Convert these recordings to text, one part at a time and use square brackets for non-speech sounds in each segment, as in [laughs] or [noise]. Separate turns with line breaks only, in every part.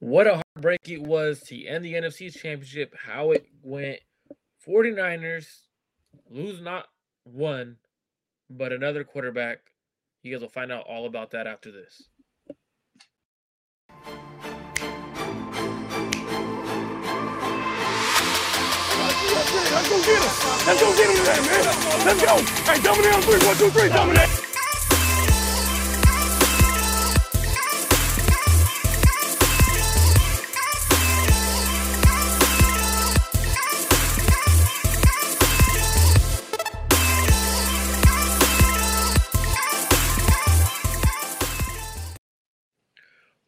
What a heartbreak it was to end the NFC championship, how it went. 49ers lose not one, but another quarterback. You guys will find out all about that after this.
Let's go get him. Let's go get him today, man. Let's go. Hey, dominate on three. One, two, three. Dominate.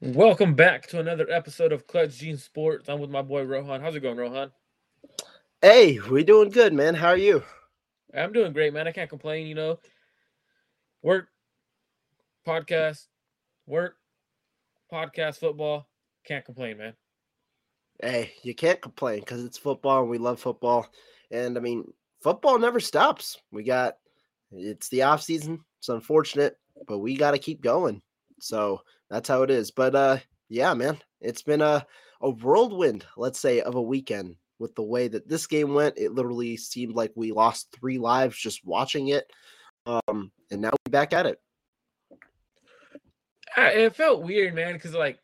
Welcome back to another episode of Clutch Gene Sports. I'm with my boy Rohan. How's it going, Rohan?
Hey, we doing good, man. How are you?
I'm doing great, man. I can't complain, you know. Work, podcast, work, podcast, football. Can't complain, man.
Hey, you can't complain because it's football and we love football. And I mean, football never stops. We got it's the off season. It's unfortunate, but we got to keep going. So that's how it is. But uh yeah, man, it's been a a whirlwind, let's say, of a weekend with the way that this game went. It literally seemed like we lost three lives just watching it. Um, and now we're back at it.
It felt weird, man, because like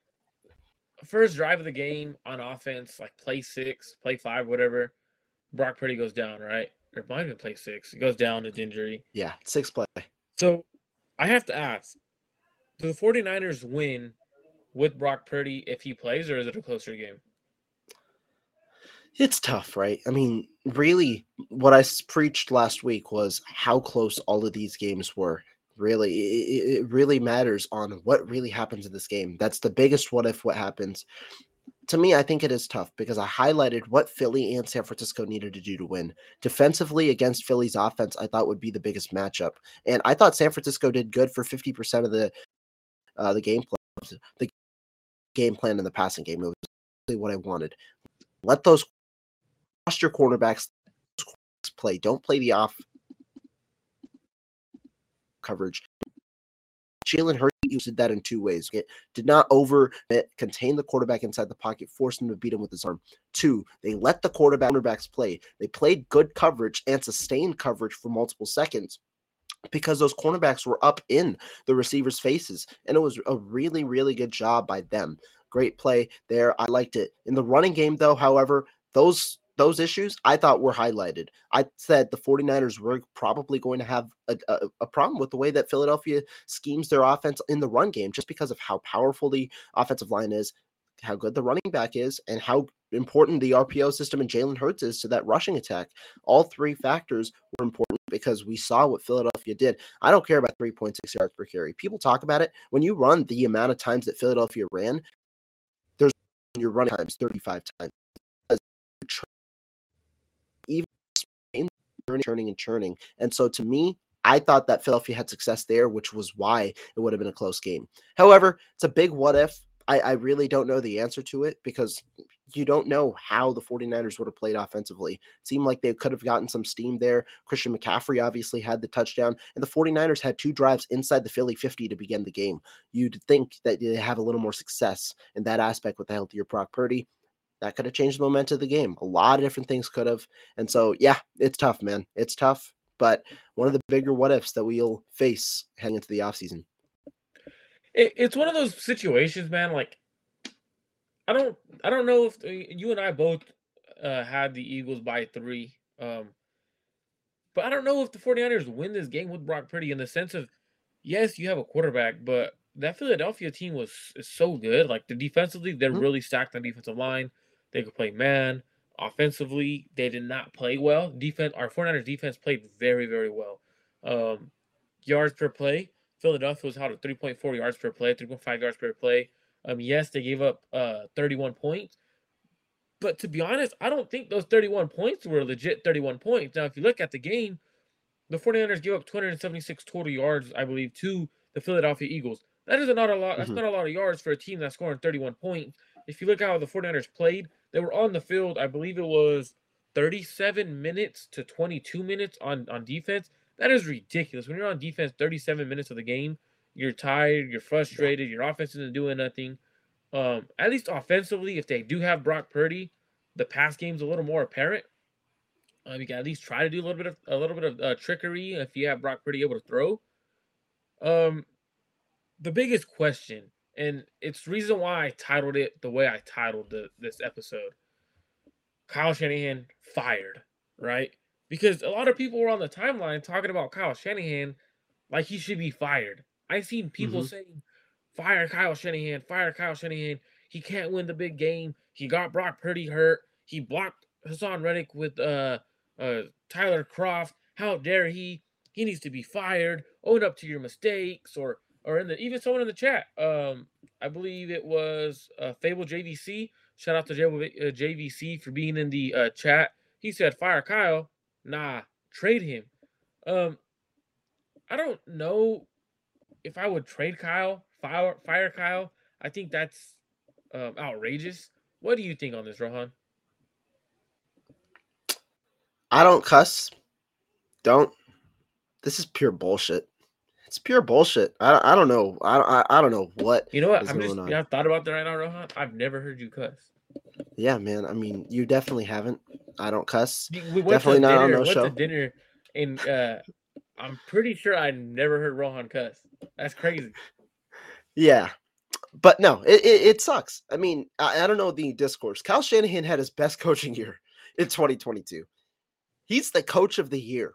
first drive of the game on offense, like play six, play five, whatever. Brock Purdy goes down, right? Or it might have been play six. He goes down to injury.
Yeah, six play.
So I have to ask, do the 49ers win with Brock Purdy if he plays, or is it a closer game?
It's tough, right? I mean, really, what I preached last week was how close all of these games were. Really, it, it really matters on what really happens in this game. That's the biggest what if what happens. To me, I think it is tough because I highlighted what Philly and San Francisco needed to do to win. Defensively against Philly's offense, I thought would be the biggest matchup. And I thought San Francisco did good for 50% of the uh, the game plan. The game plan in the passing game. It was really what I wanted. Let those trust your cornerbacks play. Don't play the off coverage. Jalen Hurts used that in two ways. Okay? Did not over contain the quarterback inside the pocket, force him to beat him with his arm. Two, they let the quarterback cornerbacks play. They played good coverage and sustained coverage for multiple seconds because those cornerbacks were up in the receivers' faces. And it was a really, really good job by them. Great play there. I liked it. In the running game, though, however, those those issues I thought were highlighted. I said the 49ers were probably going to have a, a, a, problem with the way that Philadelphia schemes their offense in the run game just because of how powerful the offensive line is, how good the running back is, and how important the RPO system and Jalen Hurts is to that rushing attack. All three factors were important because we saw what Philadelphia did. I don't care about 3.6 yards per carry. People talk about it. When you run the amount of times that Philadelphia ran, there's your running times 35 times even churning and churning. And so to me, I thought that Philadelphia had success there, which was why it would have been a close game. However, it's a big what if. I, I really don't know the answer to it because you don't know how the 49ers would have played offensively. It seemed like they could have gotten some steam there. Christian McCaffrey obviously had the touchdown, and the 49ers had two drives inside the Philly 50 to begin the game. You'd think that they have a little more success in that aspect with the healthier Brock Purdy that could have changed the momentum of the game. A lot of different things could have. And so, yeah, it's tough, man. It's tough, but one of the bigger what ifs that we'll face heading into the offseason.
It, it's one of those situations, man. Like, I don't, I don't know if uh, you and I both uh, had the Eagles by three. Um, but I don't know if the 49ers win this game with Brock Purdy in the sense of, yes, you have a quarterback, but that Philadelphia team was is so good. Like the defensively, they're mm-hmm. really stacked on defensive line. They could play man. Offensively, they did not play well. Defense, our 49ers defense played very, very well. Um, yards per play, Philadelphia was held at 3.4 yards per play, 3.5 yards per play. Um, yes, they gave up uh 31 points, but to be honest, I don't think those 31 points were legit 31 points. Now, if you look at the game, the 49ers gave up 276 total yards, I believe, to the Philadelphia Eagles. That is not a lot. That's
Mhm.
not a lot of yards for a team that's scoring 31 points. If you look how the 49ers played, they were on the field, I believe it was 37 minutes to 22 minutes on, on defense. That is ridiculous. When you're on defense 37 minutes of the game, you're tired, you're frustrated, your offense isn't doing nothing. Um, at least offensively, if they do have Brock Purdy, the pass game's a little more apparent. Um, you can at least try to do a little bit of a little bit of uh, trickery if you have Brock Purdy able to throw. Um, the biggest question, and it's the reason why I titled it the way I titled the, this episode. Kyle Shanahan fired, right? Because a lot of people were on the timeline talking about Kyle Shanahan like he should be fired. I've seen people
Mhm.
saying, fire Kyle Shanahan, fire Kyle Shanahan. He can't win the big game. He got Brock Purdy hurt. He blocked Haason Reddick with uh, uh, Tyler Kroft. How dare he? He needs to be fired. Own up to your mistakes, or or in the even someone in the chat. Um, I believe it was uh, Fable JVC. Shout out to J- uh, JVC for being in the uh, chat. He said, "Fire Kyle." Nah, trade him. Um, I don't know if I would trade Kyle, fire fire Kyle. I think that's um, outrageous. What do you think on this, Rohan?
I don't cuss. Don't. This is pure bullshit. It's pure bullshit. I, I don't know. I, I I don't know what.
You know what?
is
I'm just
on.
yeah, I've thought about that right now, Rohan. I've never heard you cuss.
Yeah, man. I mean, you definitely haven't. I don't cuss.
We
Definitely not on
dinner,
no
went
show.
to dinner, and uh, I'm pretty sure I never heard Rohan cuss. That's crazy.
Yeah. But no, it, it, it sucks. I mean, I, I don't know the discourse. Kyle Shanahan had his best [laughs] coaching year in 2022. He's the coach of the year.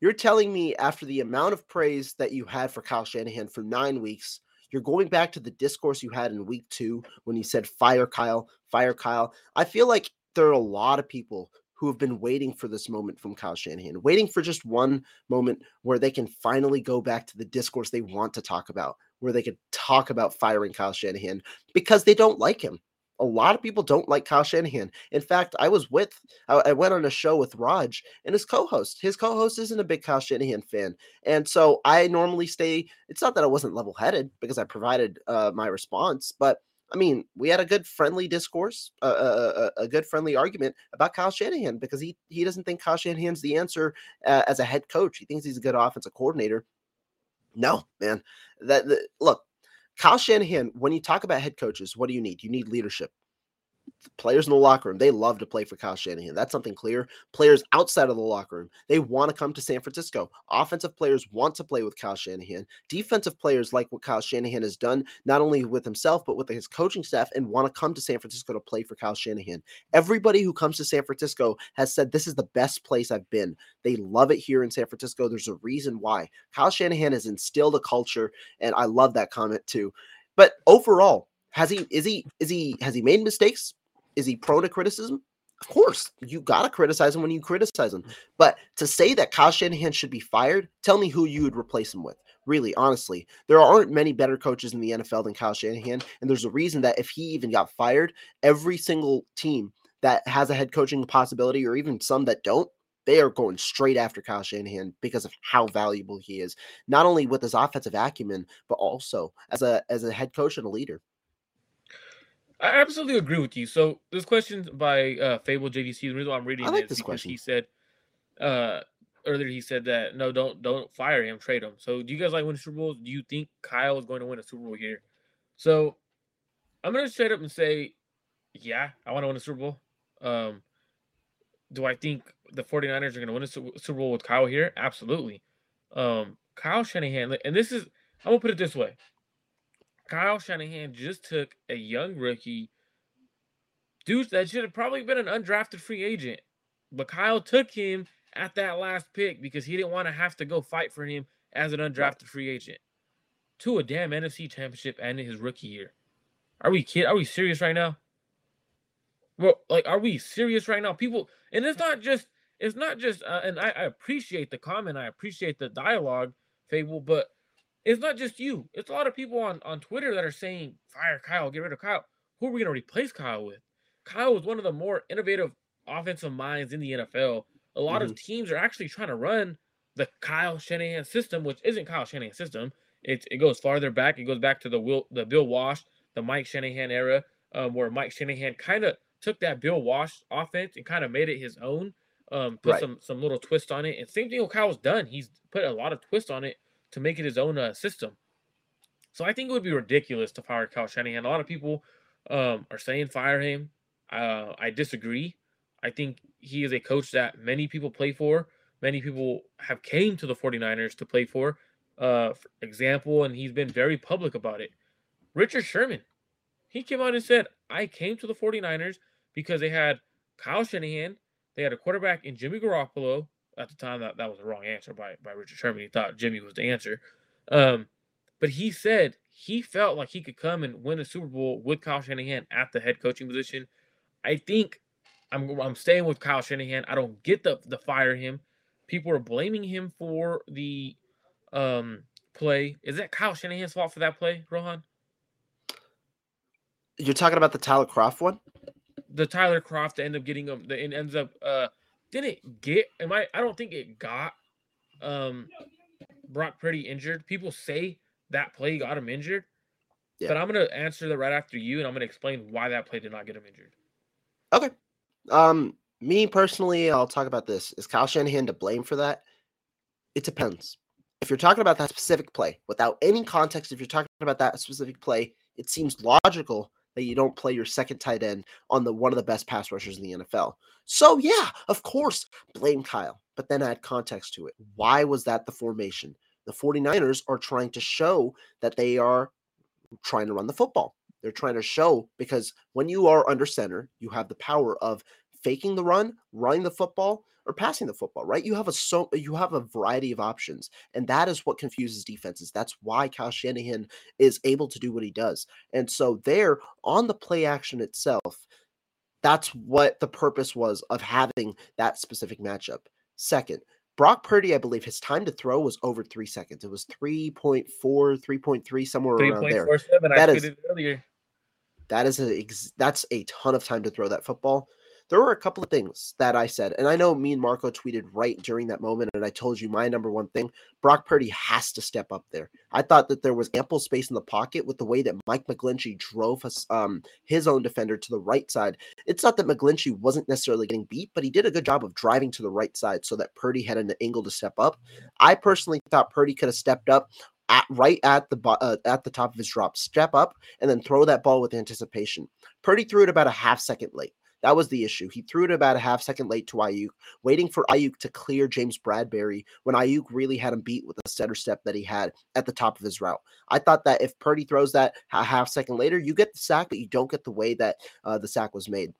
You're telling me after the amount of praise that you had for Kyle Shanahan for nine weeks, you're going back to the discourse you had in week two when you said fire Kyle, fire Kyle. I feel like there are a lot of people who have been waiting for this moment from Kyle Shanahan, waiting for just one moment where they can finally go back to the discourse they want to talk about, where they could talk about firing Kyle Shanahan because they don't like him. A lot of people don't like Kyle Shanahan. In fact, I was with, I, went on a show with Raj and his co host. His co host isn't a big Kyle Shanahan fan. And so I normally stay, it's not that I wasn't level headed because I provided uh, my response, but I mean, we had a good friendly discourse, uh, a, a, good friendly argument about Kyle Shanahan because he he doesn't think Kyle Shanahan's the answer uh, as a head coach. He thinks he's a good offensive coordinator. No, man. That, that look, Kyle Shanahan. When you talk about head coaches, what do you need? You need leadership. Players in the locker room, they love to play for Kyle Shanahan. That's something clear. Players outside of the locker room, they want to come to San Francisco. Offensive players want to play with Kyle Shanahan. Defensive players like what Kyle Shanahan has done, not only with himself, but with his coaching staff, and want to come to San Francisco to play for Kyle Shanahan. Everybody who comes to San Francisco has said, This is the best place I've been. They love it here in San Francisco. There's a reason why. Kyle Shanahan has instilled a culture, and I love that comment too. But overall, has he is he is he has he made mistakes? Is he prone to criticism? Of course, you gotta criticize him when you criticize him. Mm. But to say that Kyle Shanahan should be fired, tell me who you would replace him with. Really, honestly, there aren't many better coaches in the NFL than Kyle Shanahan, and there's a reason that if he even got fired, every single team that has a head coaching possibility, or even some that don't, they are going straight after Kyle Shanahan because of how valuable he is, not only with his offensive acumen, but also as a as a head coach and a leader.
I absolutely agree with you. So this question by uh, Fable JVC. The reason why I'm reading
I like this
because
question.
he said uh, earlier he said that no, don't don't fire him, trade him. So do you guys like winning Super Bowls? Do you think Kyle is going to win a Super Bowl here? So I'm gonna straight up and say, yeah, I want to win a Super Bowl. Um, do I think the 49ers are going to win a Super Bowl with Kyle here? Absolutely. Um, Kyle Shanahan, and this is I'm gonna put it this way. Kyle Shanahan just took a young rookie, dude that should have probably been an undrafted free agent, but Kyle took him at that last pick because he didn't want to have to go fight for him as an undrafted free agent to a damn NFC championship and in his rookie year. Are we kid? Are we serious right now? Well, like, are we serious right now? People, and it's not just, it's not just, uh, and I, I appreciate the comment, I appreciate the dialogue, Fable, but it's not just you. It's a lot of people on, on Twitter that are saying, fire Kyle, get rid of Kyle. Who are we going to replace Kyle with? Kyle was one of the more innovative offensive minds in the NFL. A lot
Mm-hmm.
of teams are actually trying to run the Kyle Shanahan system, which isn't Kyle Shanahan system. It, it goes farther back. It goes back to the Will, the Bill Walsh, the Mike Shanahan era, um, where Mike Shanahan kind of took that Bill Walsh offense and kind of made it his own. Um, put
Right.
some some little twist on it. And same thing with Kyle's done. He's put a lot of twist on it to make it his own uh, system. So I think it would be ridiculous to fire Kyle Shanahan. A lot of people um, are saying fire him. Uh, I disagree. I think he is a coach that many people play for. Many people have came to the 49ers to play for. Uh, for example, and he's been very public about it. Richard Sherman, he came out and said, I came to the 49ers because they had Kyle Shanahan, they had a quarterback in Jimmy Garoppolo. At the time, that, that was the wrong answer by, by Richard Sherman. He thought Jimmy was the answer. Um, but he said he felt like he could come and win a Super Bowl with Kyle Shanahan at the head coaching position. I think I'm I'm staying with Kyle Shanahan. I don't get the the fire him. People are blaming him for the um play. Is that Kyle Shanahan's fault for that play, Rohan?
You're talking about the Tyler Kroft one?
The Tyler Kroft that ended up getting him. The it ends up uh didn't get. Am I? I don't think it got um Brock Purdy injured. People say that play got him injured.
Yeah.
But I'm gonna answer that right after you, and I'm gonna explain why that play did not get him injured.
Okay. Um, me personally, I'll talk about this. Is Kyle Shanahan to blame for that? It depends. If you're talking about that specific play, without any context, if you're talking about that specific play, it seems logical that you don't play your second tight end on the one of the best pass rushers in the NFL. So yeah, of course, blame Kyle, but then add context to it. Why was that the formation? The 49ers are trying to show that they are trying to run the football. They're trying to show because when you are under center, you have the power of faking the run, running the football, or passing the football, right? You have a so you have a variety of options, and that is what confuses defenses. That's why Kyle Shanahan is able to do what he does. And so there on the play action itself, that's what the purpose was of having that specific matchup. Second, Brock Purdy, I believe his time to throw was over three seconds. It was 3.4, 3.3, somewhere
Three
around
point
there.
four seven. I
That is-
earlier.
That is a that's a ton of time to throw that football. There were a couple of things that I said, and I know me and Marco tweeted right during that moment, and I told you my number one thing: Brock Purdy has to step up there. I thought that there was ample space in the pocket with the way that Mike McGlinchey drove us, um, his own defender to the right side. It's not that McGlinchey wasn't necessarily getting beat, but he did a good job of driving to the right side so that Purdy had an angle to step up. I personally thought Purdy could have stepped up at right at the uh, at the top of his drop, step up, and then throw that ball with anticipation. Purdy threw it about a half second late. That was the issue. He threw it about a half second late to Aiyuk, waiting for Aiyuk to clear James Bradberry when Aiyuk really had him beat with the setter step that he had at the top of his route. I thought that if Purdy throws that a half second later, you get the sack, but you don't get the way that uh, the sack was made.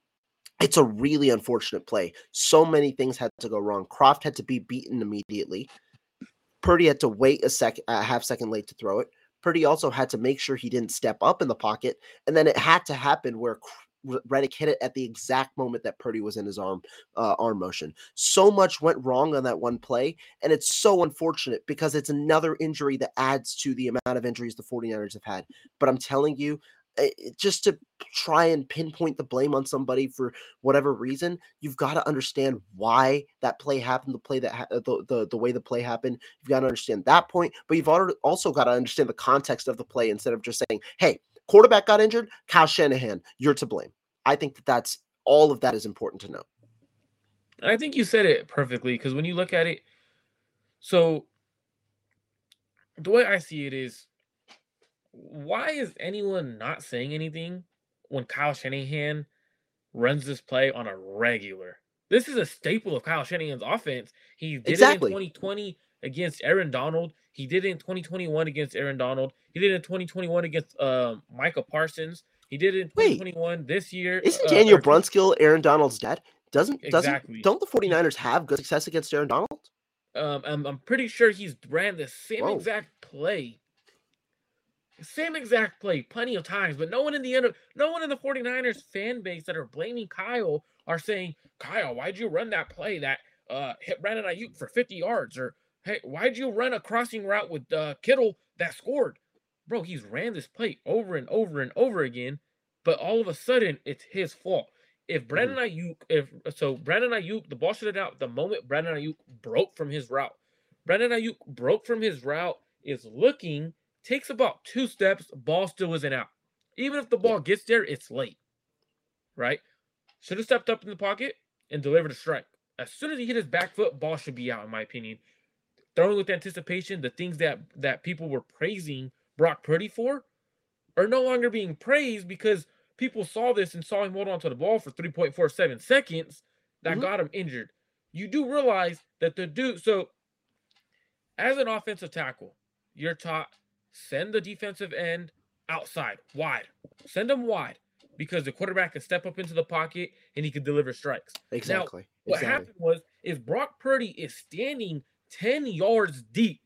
It's a really unfortunate play. So many things had to go wrong. Kroft had to be beaten immediately. Purdy had to wait a second, a half second late to throw it. Purdy also had to make sure he didn't step up in the pocket, and then it had to happen where Reddick hit it at the exact moment that Purdy was in his arm uh, arm motion. So much went wrong on that one play, and it's so unfortunate because it's another injury that adds to the amount of injuries the 49ers have had. But I'm telling you, eh, just to try and pinpoint the blame on somebody for whatever reason, you've got to understand why that play happened, the play that ha- the, the the way the play happened. You've got to understand that point, but you've also got to understand the context of the play instead of just saying, "Hey, quarterback got injured, Kyle Shanahan, you're to blame." I think that that's all of that is important to know.
I think you said it perfectly because when you look at it, so the way I see it is, why is anyone not saying anything when Kyle Shanahan runs this play on a regular? This is a staple of Kyle Shanahan's offense. He did
Exactly.
it in 2020 against Aaron Donald. He did it in 2021 against Aaron Donald. He did it in 2021 against um, Michael Parsons. He did it in
Wait,
2021 this year.
Isn't
uh,
Daniel Brunskill Aaron Donald's dad? Doesn't
Exactly.
doesn't don't the 49ers have good success against Aaron Donald?
Um, I'm, I'm pretty sure he's ran the same
Whoa.
exact play. Same exact play, plenty of times, but no one in the end, no one in the 49ers fan base that are blaming Kyle are saying, Kyle, why'd you run that play that uh hit Brandon Aiyuk for 50 yards? Or hey, why'd you run a crossing route with uh Kittle that scored. Bro, he's ran this play over and over and over again, but all of a sudden it's his fault. If Brandon Aiyuk, if so, Brandon Aiyuk, the ball should have out the moment Brandon Aiyuk broke from his route. Brandon Aiyuk broke from his route, is looking, takes about two steps, ball still isn't out. Even if the ball gets there, it's late. Right? Should have stepped up in the pocket and delivered a strike. As soon as he hit his back foot, ball should be out, in my opinion. Throwing with anticipation, the things that that people were praising Brock Purdy for are no longer being praised because people saw this and saw him hold on to the ball for 3.47 seconds that
Mhm.
got him injured. You do realize that the dude, so as an offensive tackle, you're taught send the defensive end outside, wide. Send them wide because the quarterback can step up into the pocket and he can deliver strikes.
Exactly.
What
exactly.
happened was is Brock Purdy is standing 10 yards deep.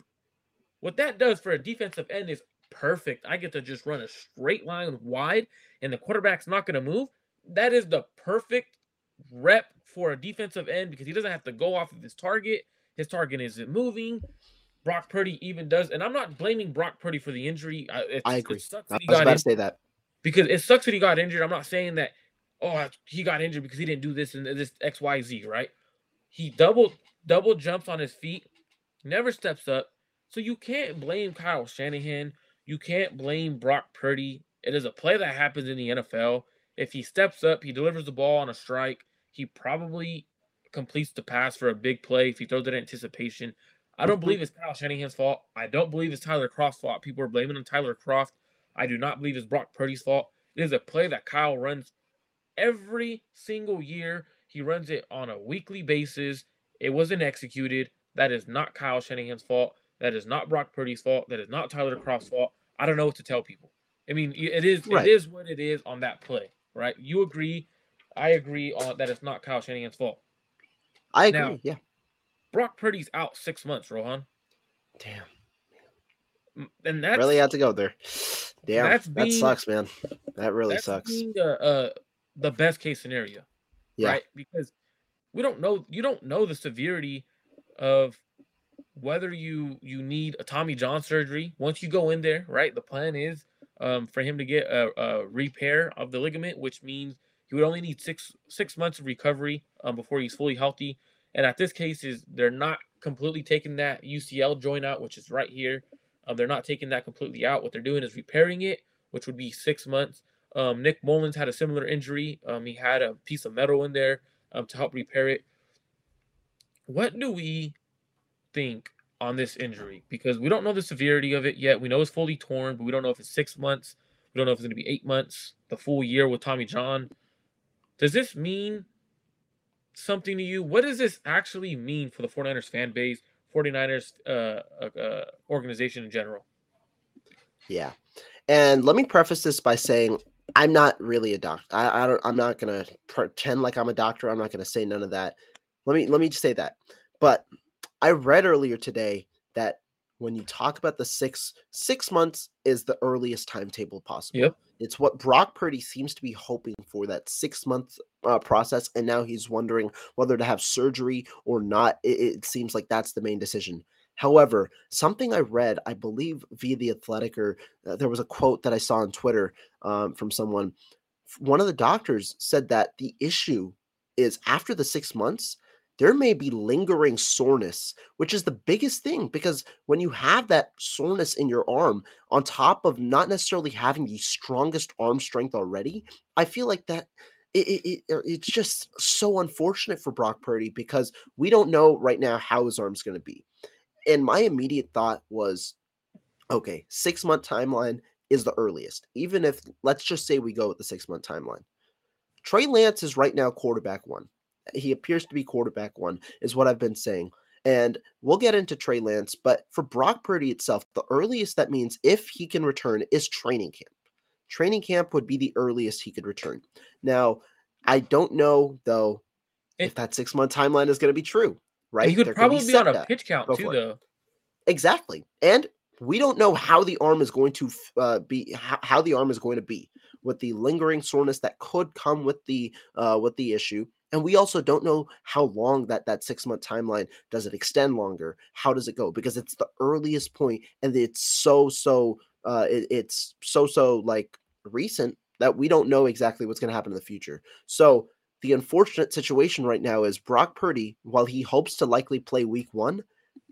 What that does for a defensive end is perfect. I get to just run a straight line wide and the quarterback's not going to move. That is the perfect rep for a defensive end because he doesn't have to go off of his target. His target isn't moving. Brock Purdy even does, and I'm not blaming Brock Purdy for the injury. I, it's,
I
it
agree.
sucks
I was about to say that.
because it sucks that he got injured. I'm not saying that oh he got injured because he didn't do this and this X Y Z right. He double double jumps on his feet, never steps up. So you can't blame Kyle Shanahan. You can't blame Brock Purdy. It is a play that happens in the NFL. If he steps up, he delivers the ball on a strike. He probably completes the pass for a big play if he throws it in anticipation. I don't believe it's Kyle Shanahan's fault. I don't believe it's Tyler Kroft's fault. People are blaming on Tyler Kroft. I do not believe it's Brock Purdy's fault. It is a play that Kyle runs every single year. He runs it on a weekly basis. It wasn't executed. That is not Kyle Shanahan's fault. That is not Brock Purdy's fault. That is not Tyler Kroft's fault. I don't know what to tell people. I mean, it is
Right.
it is what it is on that play, right? You agree. I agree on that it's not Kyle Shanahan's fault.
I agree.
Now-
yeah.
Brock Purdy's out six months, Rohan.
Damn.
And that's
really had to go there. Damn.
that's
that sucks, man. That really sucks.
being the uh, the best case scenario.
Yeah.
right? Because we don't know you don't know the severity of whether you you need a Tommy John surgery once you go in there, right? The plan is um, for him to get a, a repair of the ligament, which means he would only need six six months of recovery um, before he's fully healthy. And at this case, is they're not completely taking that UCL joint out, which is right here. Um, they're not taking that completely out. What they're doing is repairing it, which would be six months. Um, Nick Mullens had a similar injury. Um, he had a piece of metal in there um, to help repair it. What do we think on this injury? Because we don't know the severity of it yet. We know it's fully torn, but we don't know if it's six months. We don't know if it's going to be eight months, the full year with Tommy John. Does this mean something to you? What does this actually mean for the 49ers fan base, 49ers uh, uh, uh, organization in general?
Yeah. And let me preface this by saying I'm not really a doctor. I, I don't I'm not gonna pretend like I'm a doctor. I'm not gonna say none of that. Let me let me just say that. But I read earlier today that when you talk about the six six months is the earliest timetable possible.
Yep.
It's what Brock Purdy seems to be hoping for that six month uh, process, and now he's wondering whether to have surgery or not. It, it seems like that's the main decision. However, something I read, I believe via the Athletic, or uh, there was a quote that I saw on Twitter um, from someone. One of the doctors said that the issue is after the six months, there may be lingering soreness, which is the biggest thing because when you have that soreness in your arm, on top of not necessarily having the strongest arm strength already, I feel like that. It, it, it, uh, it's just so unfortunate for Brock Purdy because we don't know right now how his arm's going to be and my immediate thought was okay six month timeline is the earliest even if let's just say we go with the six month timeline trey lance is right now quarterback one he appears to be quarterback one is what i've been saying and we'll get into trey lance but for brock purdy itself the earliest that means if he can return is training camp training camp would be the earliest he could return now i don't know though if that six month timeline is going to be true right
he could
gonna
probably be
set
on a pitch count too,
it.
though.
Exactly. And we don't know how the arm is going to uh, be how, how the arm is going to be with the lingering soreness that could come with the uh, with the issue. And we also don't know how long that that six month timeline does it extend longer? How does it go? Because it's the earliest point, and it's so so uh, it, it's so so like recent that we don't know exactly what's going to happen in the future. So the unfortunate situation right now is Brock Purdy, while he hopes to likely play Week One,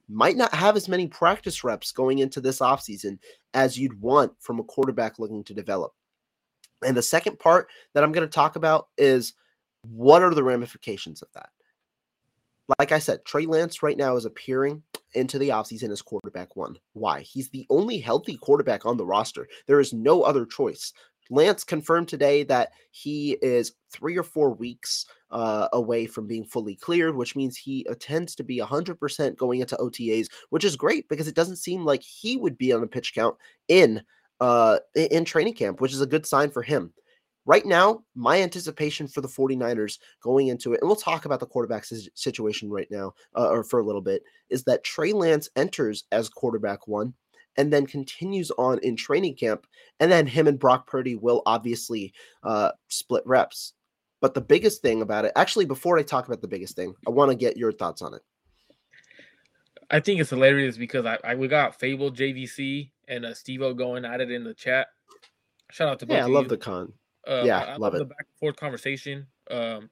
might not have as many practice reps going into this offseason as you'd want from a quarterback looking to develop. And the second part that I'm going to talk about is what are the ramifications of that? Like I said, Trey Lance right now is appearing into the offseason as quarterback one. Why? He's the only healthy quarterback on the roster. There is no other choice. Lance confirmed today that he is three or four weeks uh, away from being fully cleared, which means he attends to be 100% going into OTAs, which is great because it doesn't seem like he would be on a pitch count in uh, in training camp, which is a good sign for him. Right now, my anticipation for the 49ers going into it, and we'll talk about the quarterback situation right now uh, or for a little bit, is that Trey Lance enters as quarterback one and then continues on in training camp. And then him and Brock Purdy will obviously uh, split reps. But the biggest thing about it, actually, before I talk about the biggest thing, I want to get your thoughts on it.
I think it's hilarious because I, I we got Fable JVC and uh, Stevo going at it in the chat. Shout out to both.
Yeah, I love
you.
the con.
Uh,
yeah,
I, I
love it.
the back and forth conversation. Um,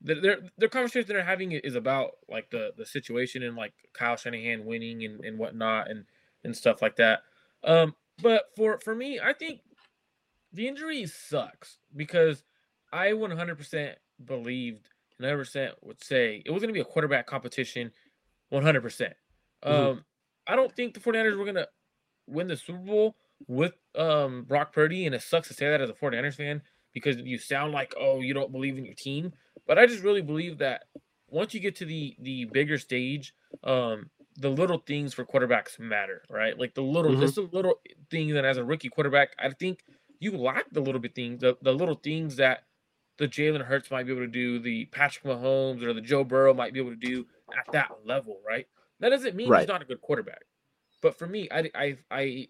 their, their their conversation they're having is about like the the situation and like Kyle Shanahan winning and, and whatnot and and stuff like that. Um, but for for me, I think the injury sucks because I 100% believed 100% would say it was going to be a quarterback competition 100%.
Mm-hmm.
Um, I don't think the 49ers were going to win the Super Bowl with um Brock Purdy, and it sucks to say that as a 49ers fan because you sound like oh you don't believe in your team, but I just really believe that once you get to the the bigger stage, um, the little things for quarterbacks matter, right? Like the little,
Mhm.
just the little things that as a rookie quarterback, I think you lack the little bit things, the, the little things that the Jalen Hurts might be able to do, the Patrick Mahomes or the Joe Burrow might be able to do at that level, right? That doesn't mean
Right.
he's not a good quarterback. But for me, I I, I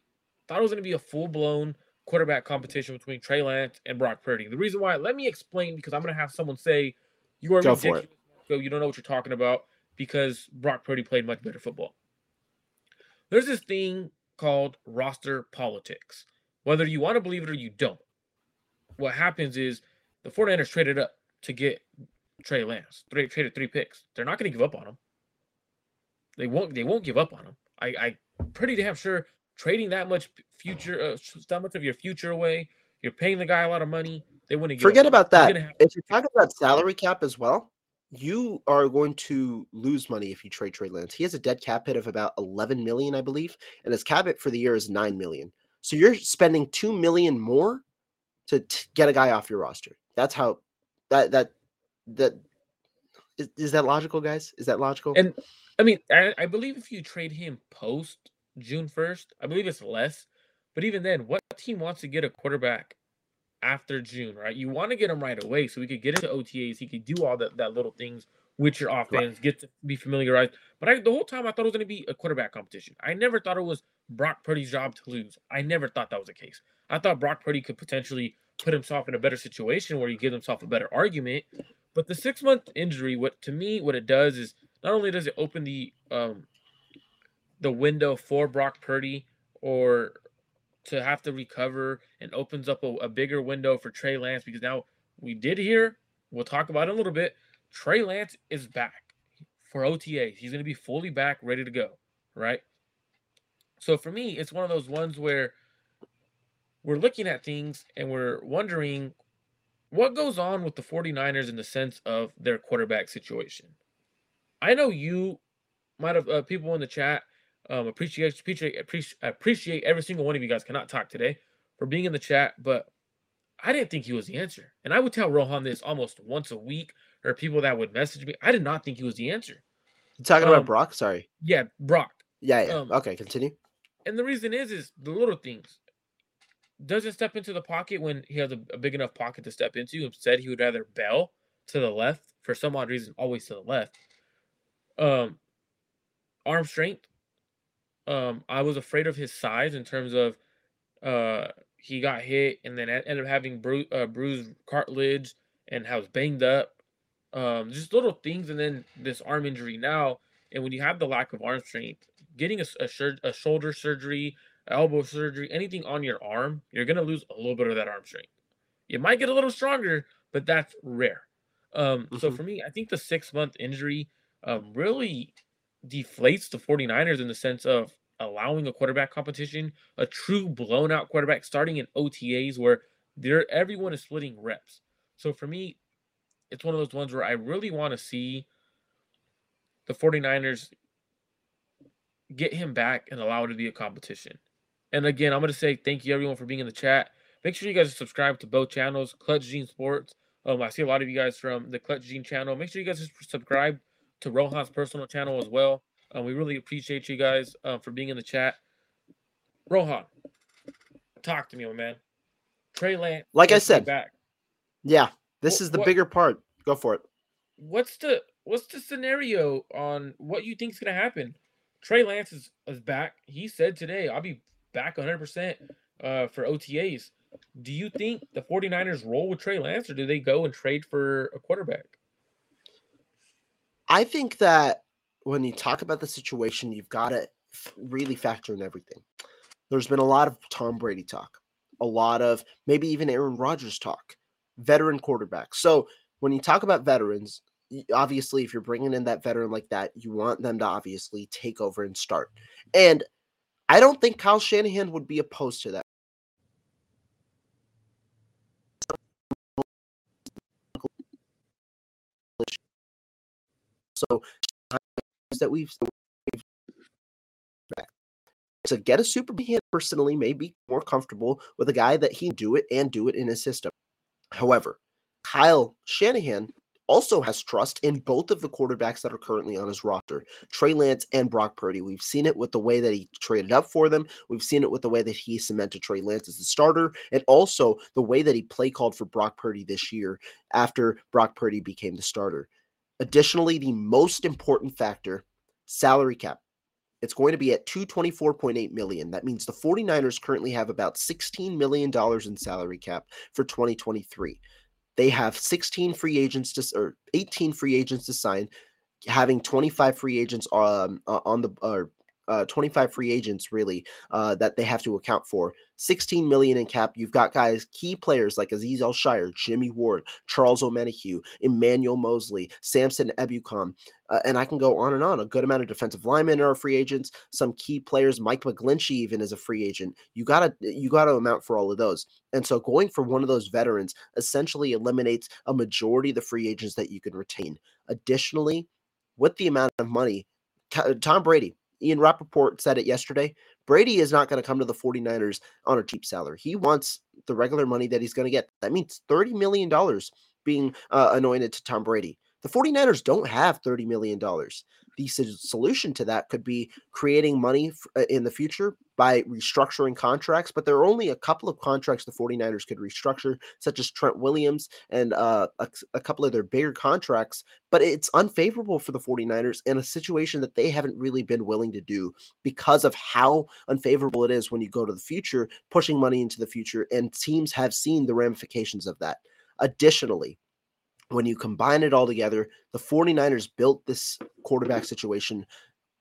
thought it was going to be a full blown quarterback competition between Trey Lance and Brock Purdy. The reason why, let me explain because I'm going to have someone say you are
Go
ridiculous, Marco. You don't know what you're talking about because Brock Purdy played much better football. There's this thing called roster politics. Whether you want to believe it or you don't, what happens is the 49ers traded up to get Trey Lance. They traded three picks. They're not going to give up on him. They won't. They won't give up on him. I, I'm pretty damn sure trading that much future, uh, that much of your future away. You're paying the guy a lot of money. They wouldn't give
Forget
up on him.
about that.
Have-
If you're talking about salary cap as well, you are going to lose money if you trade Trey Lance. He has a dead cap hit of about 11 million, I believe, and his cap hit for the year is 9 million. So you're spending 2 million more to t- get a guy off your roster. That's how that that that is, is that logical, guys? Is that logical?
And I mean, I, I believe if you trade him post June 1st, I believe it's less. But even then, what team wants to get a quarterback after June, right? You want to get him right away so we could get into OTAs. He could do all that, that little things with your offense, get to be familiarized. But I, the whole time I thought it was going to be a quarterback competition. I never thought it was Brock Purdy's job to lose. I never thought that was the case. I thought Brock Purdy could potentially put himself in a better situation where he gives himself a better argument. But the six month injury, what to me, what it does is not only does it open the um the window for Brock Purdy or to have to recover and opens up a, a bigger window for Trey Lance because now we did hear, we'll talk about it a little bit. Trey Lance is back for OTAs. He's going to be fully back, ready to go, right? So for me, it's one of those ones where we're looking at things and we're wondering what goes on with the 49ers in the sense of their quarterback situation. I know you might have uh, people in the chat um, appreciate appreciate appreciate appreciate every single one of you guys cannot talk today for being in the chat, but I didn't think he was the answer, and I would tell Rohan this almost once a week, or people that would message me. I did not think he was the answer.
you talking
um,
about Brock? Sorry.
Yeah, Brock,
Yeah, yeah.
um,
okay, continue.
and the reason is is the little things. Doesn't step into the pocket when he has a, a big enough pocket to step into. Instead, he would rather bell to the left for some odd reason, always to the left. Um, arm strength. Um, I was afraid of his size in terms of uh he got hit and then ended up having bru- uh, bruised cartilage and how was banged up. Um, just little things, and then this arm injury now. And when you have the lack of arm strength, getting a, a, a shoulder surgery, elbow surgery, anything on your arm, you're gonna lose a little bit of that arm strength. You might get a little stronger, but that's rare. Um, mm-hmm. So for me, I think the six month injury um, really deflates the 49ers in the sense of allowing a quarterback competition, a true blown out quarterback starting in OTAs where there everyone is splitting reps. So for me, it's one of those ones where I really want to see the 49ers get him back and allow it to be a competition. And again, I'm going to say thank you everyone for being in the chat. Make sure you guys subscribe to both channels, Clutch Gene Sports. Um, I see a lot of you guys from the Clutch Gene channel. Make sure you guys subscribe to Rohan's personal channel as well. Um, we really appreciate you guys uh, for being in the chat. Rohan, talk to me, my man. Trey Lance.
Like I said, back. Yeah, this is the what, bigger part. Go for it.
What's the what's the scenario on what you think is going to happen? Trey Lance is, is back. He said today, I'll be back 100% uh, for OTAs. Do you think the 49ers roll with Trey Lance or do they go and trade for a quarterback?
I think that when you talk about the situation, you've got to really factor in everything. There's been a lot of Tom Brady talk, a lot of maybe even Aaron Rodgers talk, veteran quarterbacks. So when you talk about veterans, obviously, if you're bringing in that veteran like that, you want them to obviously take over and start. And I don't think Kyle Shanahan would be opposed to that. So that we've to get a super he personally may be more comfortable with a guy that he do it and do it in his system. However, Kyle Shanahan also has trust in both of the quarterbacks that are currently on his roster, Trey Lance and Brock Purdy. We've seen it with the way that he traded up for them. We've seen it with the way that he cemented Trey Lance as the starter, and also the way that he play called for Brock Purdy this year after Brock Purdy became the starter. Additionally, the most important factor, salary cap. It's going to be at 224.8 million. That means the 49ers currently have about 16 million dollars in salary cap for 2023. They have 16 free agents to or 18 free agents to sign, having 25 free agents um, on the or uh, 25 free agents really uh, that they have to account for 16 million in cap you've got guys key players like Azeez al-shaair jimmy ward charles omenihu emmanuel moseley samson ebukam uh, and i can go on and on. A good amount of defensive linemen are free agents. Some key players mike mcglinchey even is a free agent. You gotta you gotta amount for all of those. And so going for one of those veterans essentially eliminates a majority of the free agents that you can retain. Additionally with the amount of money tom brady Ian Rapoport said it yesterday. Brady is not going to come to the 49ers on a cheap salary. He wants the regular money that he's going to get. That means $30 million being uh, anointed to Tom Brady. The 49ers don't have $30 million the solution to that could be creating money uh, in the future by restructuring contracts, but there are only a couple of contracts the 49ers could restructure, such as Trent Williams and uh, a, a, couple of their bigger contracts. But it's unfavorable for the 49ers in a situation that they haven't really been willing to do because of how unfavorable it is when you go to the future, pushing money into the future. And teams have seen the ramifications of that. Additionally, when you combine it all together, the 49ers built this quarterback situation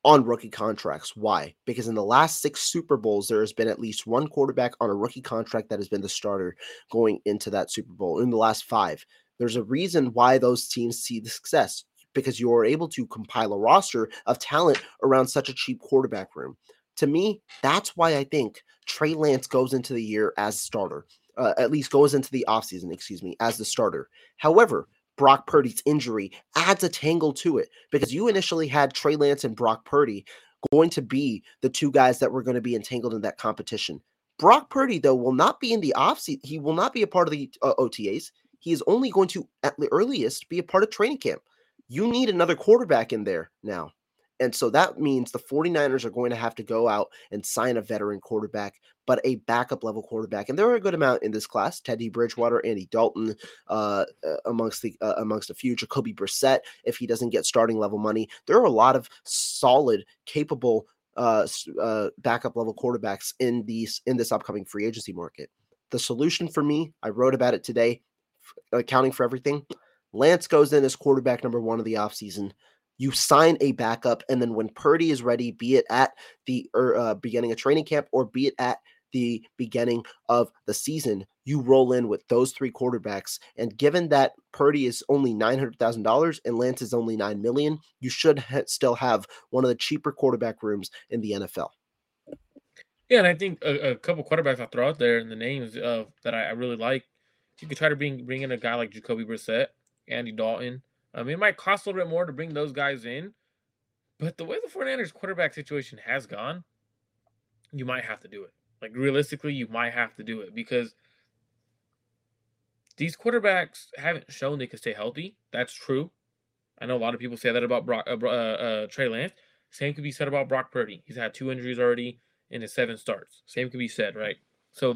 on rookie contracts. Why? Because in the last six Super Bowls, there has been at least one quarterback on a rookie contract that has been the starter going into that Super Bowl. In the last five, there's a reason why those teams see the success because you are able to compile a roster of talent around such a cheap quarterback room. To me, that's why I think Trey Lance goes into the year as starter. Uh, at least goes into the offseason, excuse me, as the starter. However, Brock Purdy's injury adds a tangle to it because you initially had Trey Lance and Brock Purdy going to be the two guys that were going to be entangled in that competition. Brock Purdy, though, will not be in the offseason. He will not be a part of the uh, OTAs. He is only going to, at the earliest, be a part of training camp. You need another quarterback in there now. And so that means the 49ers are going to have to go out and sign a veteran quarterback, but a backup level quarterback. And there are a good amount in this class: Teddy Bridgewater, Andy Dalton, uh, uh, amongst the uh, amongst a few, Jacoby Brissett. If he doesn't get starting level money, there are a lot of solid, capable uh, uh, backup level quarterbacks in these in this upcoming free agency market. The solution for me, I wrote about it today, accounting for everything. Lance goes in as quarterback number one of the offseason. You sign a backup, and then when Purdy is ready, be it at the er, uh, beginning of training camp or be it at the beginning of the season, you roll in with those three quarterbacks. And given that Purdy is only nine hundred thousand dollars and Lance is only nine million, you should ha- still have one of the cheaper quarterback rooms in the NFL.
Yeah, and I think a, a couple quarterbacks I throw out there in the names of that I, I, really like. You could try to bring bring in a guy like Jacoby Brissett, Andy Dalton. I mean, it might cost a little bit more to bring those guys in, but the way the 49ers quarterback situation has gone, you might have to do it. Like realistically, you might have to do it because these quarterbacks haven't shown they can stay healthy. That's true. I know a lot of people say that about Brock, uh, uh, uh, Trey Lance. Same could be said about Brock Purdy. He's had two injuries already in his seven starts. Same could be said, right? So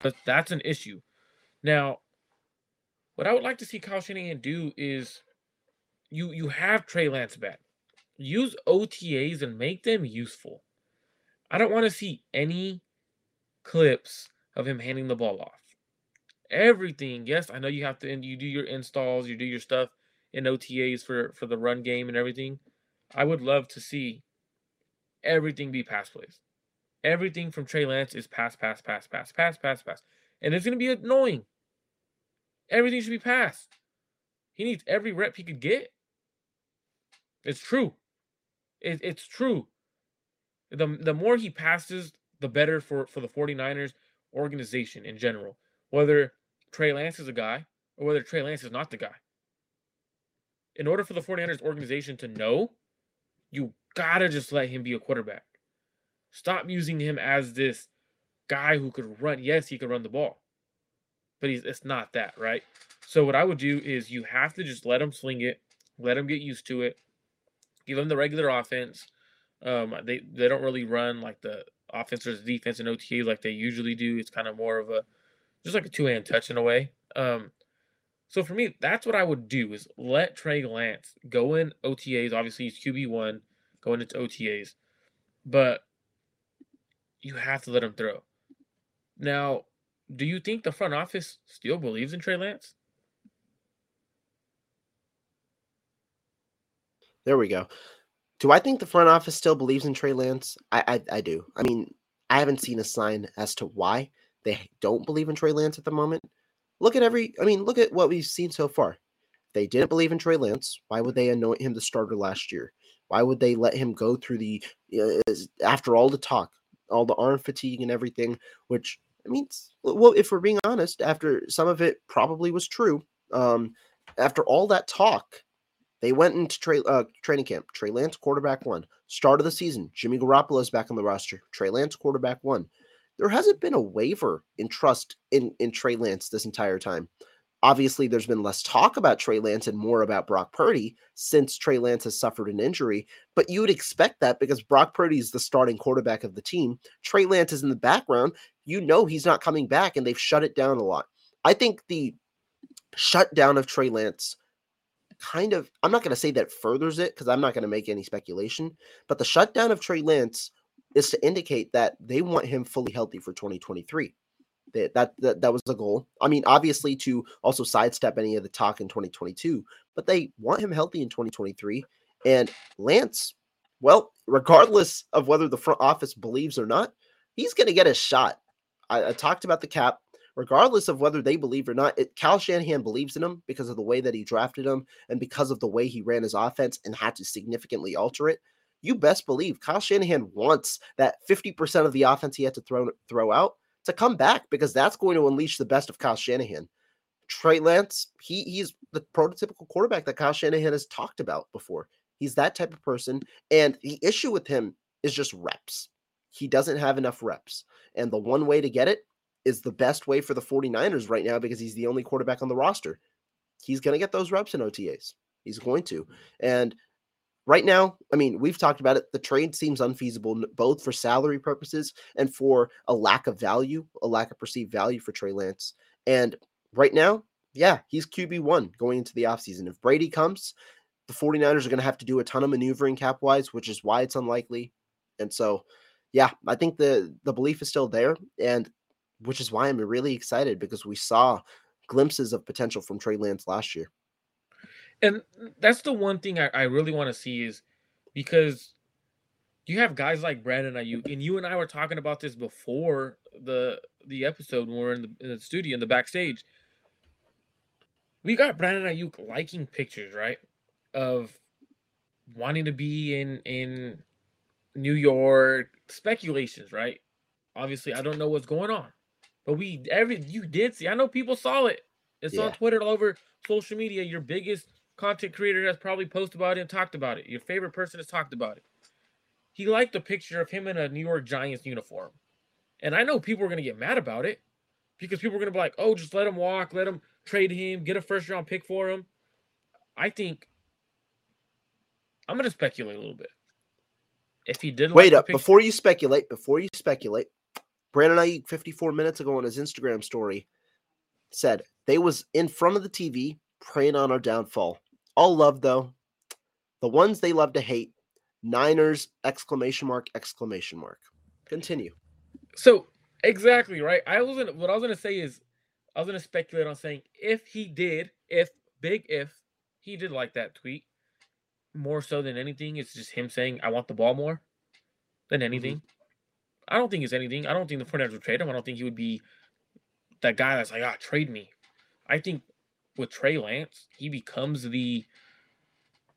But that's an issue. Now, what I would like to see Kyle Shanahan do is you you have Trey Lance back. Use OTAs and make them useful. I don't want to see any clips of him handing the ball off. Everything, yes, I know you have to you do your installs, you do your stuff in OTAs for for the run game and everything. I would love to see everything be pass plays. Everything from Trey Lance is pass, pass, pass, pass, pass, pass, pass. And it's going to be annoying. Everything should be passed. He needs every rep he could get. It's true. It, it's true. The, the more he passes, the better for, for the 49ers organization in general. Whether Trey Lance is a guy or whether Trey Lance is not the guy. In order for the 49ers organization to know you gotta just let him be a quarterback. Stop using him as this guy who could run. Yes, he could run the ball, but he's it's not that, right? So what I would do is you have to just let him sling it, let him get used to it, give him the regular offense. Um, they they don't really run like the offense or defense and OTA like they usually do. It's kind of more of a just like a two hand touch in a way. Um, so for me, that's what I would do is let Trey Lance go in OTAs. Obviously, he's QB one going into OTAs, but you have to let him throw. Now, do you think the front office still believes in Trey Lance?
There we go. Do I think the front office still believes in Trey Lance? I, I, I do. I mean, I haven't seen a sign as to why they don't believe in Trey Lance at the moment. Look at every, I mean, look at what we've seen so far. If they didn't believe in Trey Lance, why would they anoint him the starter last year? Why would they let him go through the, uh, after all the talk, all the arm fatigue and everything, which, I mean, well, if we're being honest, after some of it probably was true, um, after all that talk, they went into tra- uh, training camp. Trey Lance, quarterback one. Start of the season, Jimmy Garoppolo's back on the roster. Trey Lance, quarterback one there hasn't been a waiver in trust in in Trey Lance this entire time. Obviously, there's been less talk about Trey Lance and more about Brock Purdy since Trey Lance has suffered an injury. But you would expect that because Brock Purdy is the starting quarterback of the team. Trey Lance is in the background. You know he's not coming back, and they've shut it down a lot. I think the shutdown of Trey Lance kind of, I'm not going to say that furthers it because I'm not going to make any speculation, but the shutdown of Trey Lance is to indicate that they want him fully healthy for 2023. That, that that that was the goal. I mean, obviously to also sidestep any of the talk in 2022, but they want him healthy in 2023. And Lance, well, regardless of whether the front office believes or not, he's going to get a shot. I, I, talked about the cap. Regardless of whether they believe or not, it, Kyle Shanahan believes in him because of the way that he drafted him and because of the way he ran his offense and had to significantly alter it you best believe Kyle Shanahan wants that 50% of the offense he had to throw throw out to come back because that's going to unleash the best of Kyle Shanahan. Trey Lance, he he's the prototypical quarterback that Kyle Shanahan has talked about before. He's that type of person. And the issue with him is just reps. He doesn't have enough reps. And the one way to get it is the best way for the 49ers right now because he's the only quarterback on the roster. he's going to get those reps in OTAs. He's going to. And right now, I mean, we've talked about it. The trade seems unfeasible both for salary purposes and for a lack of value, a lack of perceived value for Trey Lance. And right now, yeah, he's QB1 going into the offseason. If Brady comes, the 49ers are going to have to do a ton of maneuvering cap wise, which is why it's unlikely. And so, yeah, I think the the belief is still there, and which is why I'm really excited because we saw glimpses of potential from Trey Lance last year.
And that's the one thing I, I really want to see is because you have guys like Brandon Aiyuk, and you and I were talking about this before the the episode when we are in the, in the studio in the backstage. We got Brandon Aiyuk liking pictures, right? Of wanting to be in in New York, speculations, right? Obviously, I don't know what's going on. But we every you did see. I know people saw it. It's yeah. on Twitter all over social media. Your biggest content creator has probably posted about it and talked about it. Your favorite person has talked about it. He liked the picture of him in a New York Giants uniform. And I know people are gonna get mad about it because people are gonna be like, oh, just let him walk, let him trade him, get a first round pick for him. I think I'm gonna speculate a little bit. If he did
wait like up before you speculate, before you speculate, Brandon Aiyuk 54 minutes ago on his Instagram story said they was in front of the TV praying on our downfall. All love though. The ones they love to hate. Niners exclamation mark exclamation mark. Continue.
So exactly right. I was gonna what I was gonna say is I was gonna speculate on saying if he did, if big if he did like that tweet, more so than anything, it's just him saying I want the ball more than anything. Mm-hmm. I don't think it's anything. I don't think the 49ers would trade him. I don't think he would be that guy that's like, ah, trade me. I think with Trey Lance, he becomes the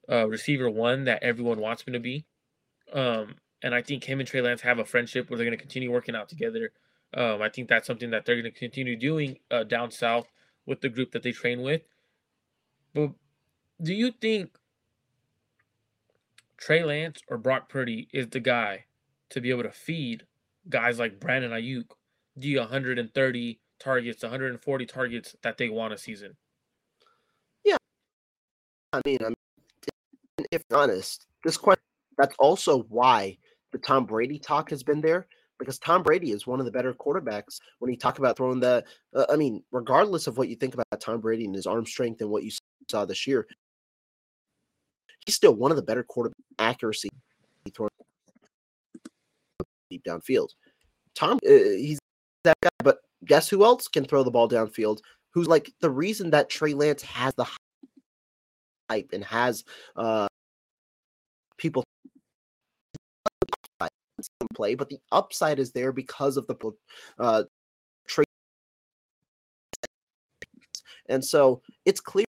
uh, receiver one that everyone wants him to be. Um, and I think him and Trey Lance have a friendship where they're going to continue working out together. Um, I think that's something that they're going to continue doing uh, down south with the group that they train with. But do you think Trey Lance or Brock Purdy is the guy to be able to feed guys like Brandon Aiyuk the 130 targets, 140 targets that they want a season.
I mean, I'm, if honest, this question that's also why the Tom Brady talk has been there because Tom Brady is one of the better quarterbacks when you talk about throwing the. Uh, I mean, regardless of what you think about Tom Brady and his arm strength and what you saw this year, he's still one of the better quarterback accuracy throwing deep downfield. Tom, uh, he's that guy, but guess who else can throw the ball downfield? Who's like the reason that Trey Lance has the hype and has uh people [laughs] play, but the upside is there because of the uh Trey. [laughs] And so it's clear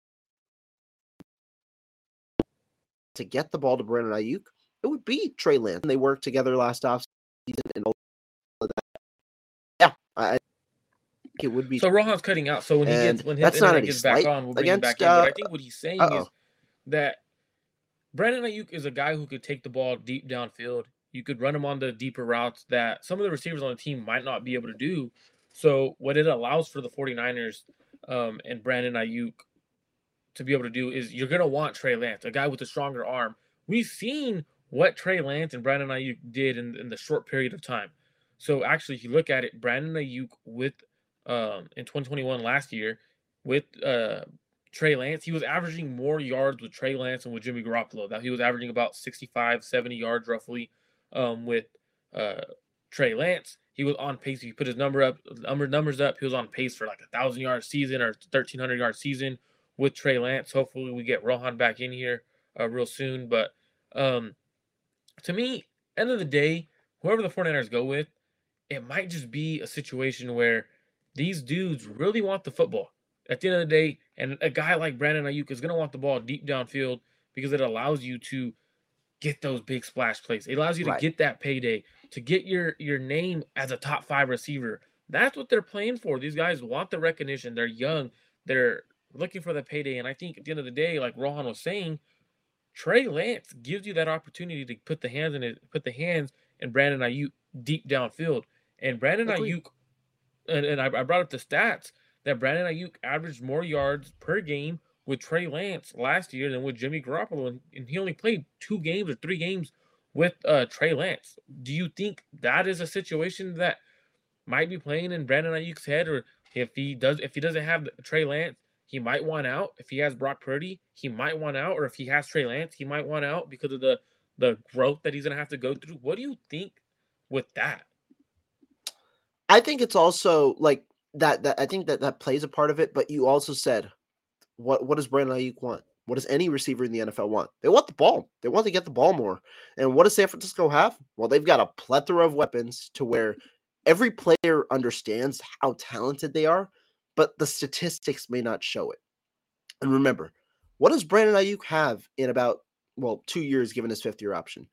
to get the ball to Brandon Aiyuk, it would be Trey Lance. They worked together last offseason and all [laughs] that. Yeah, I it would be.
So Rohan's cutting out. So when he gets when his internet gets back on, we'll bring him back uh, in. But I think what he's saying uh-oh. is that Brandon Aiyuk is a guy who could take the ball deep downfield. You could run him on the deeper routes that some of the receivers on the team might not be able to do. So what it allows for the 49ers um, and Brandon Aiyuk to be able to do is you're going to want Trey Lance, a guy with a stronger arm. We've seen what Trey Lance and Brandon Aiyuk did in, in the short period of time. So actually, if you look at it, Brandon Aiyuk with um, in 2021 last year with uh, Trey Lance, he was averaging more yards with Trey Lance and with Jimmy Garoppolo. That he was averaging about 65, 70 yards roughly um, with uh, Trey Lance. He was on pace. He put his number up, number numbers up, he was on pace for like a thousand yard season or 1300 yard season with Trey Lance. Hopefully, we get Rohan back in here uh, real soon. But um, to me, end of the day, whoever the 49ers go with, it might just be a situation where these dudes really want the football at the end of the day. And a guy like Brandon Aiyuk is going to want the ball deep downfield because it allows you to get those big splash plays. It allows you to right. get that payday, to get your your name as a top five receiver. That's what they're playing for. These guys want the recognition. They're young. They're looking for the payday. And I think at the end of the day, like Rohan was saying, Trey Lance gives you that opportunity to put the hands in it, put the hands in Brandon Aiyuk deep downfield. And Brandon Aiyuk, and, and I, I brought up the stats that Brandon Aiyuk averaged more yards per game with Trey Lance last year than with Jimmy Garoppolo, and, he only played two games or three games with uh, Trey Lance. Do you think that is a situation that might be playing in Brandon Aiyuk's head, or if he does, if he doesn't have Trey Lance, he might want out. If he has Brock Purdy, he might want out, or if he has Trey Lance, he might want out because of the the growth that he's gonna have to go through. What do you think with that?
I think it's also like that. That I think that that plays a part of it. But you also said, what what does Brandon Aiyuk want? What does any receiver in the NFL want? They want the ball. They want to get the ball more. And what does San Francisco have? Well, they've got a plethora of weapons to where every player understands how talented they are, but the statistics may not show it. And remember, what does Brandon Aiyuk have in about, well, two years given his fifth year option?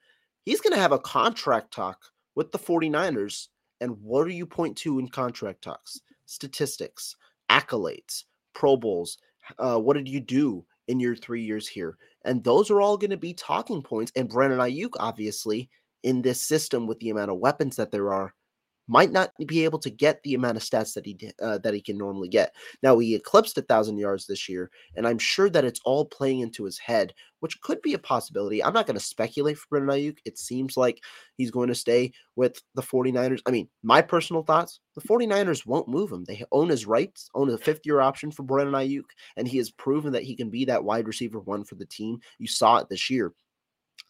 He's going to have a contract talk with the 49ers. And what do you point to in contract talks? Statistics, accolades, Pro Bowls. Uh, what did you do in your three years here? And those are all going to be talking points. And Brandon Aiyuk, obviously, in this system with the amount of weapons that there are, might not be able to get the amount of stats that he uh, that he can normally get. Now he eclipsed a thousand yards this year, and I'm sure that it's all playing into his head, which could be a possibility. I'm not going to speculate for Brandon Aiyuk. It seems like he's going to stay with the 49ers. I mean, my personal thoughts: the 49ers won't move him. They own his rights, own a fifth year option for Brandon Aiyuk, and he has proven that he can be that wide receiver one for the team. You saw it this year.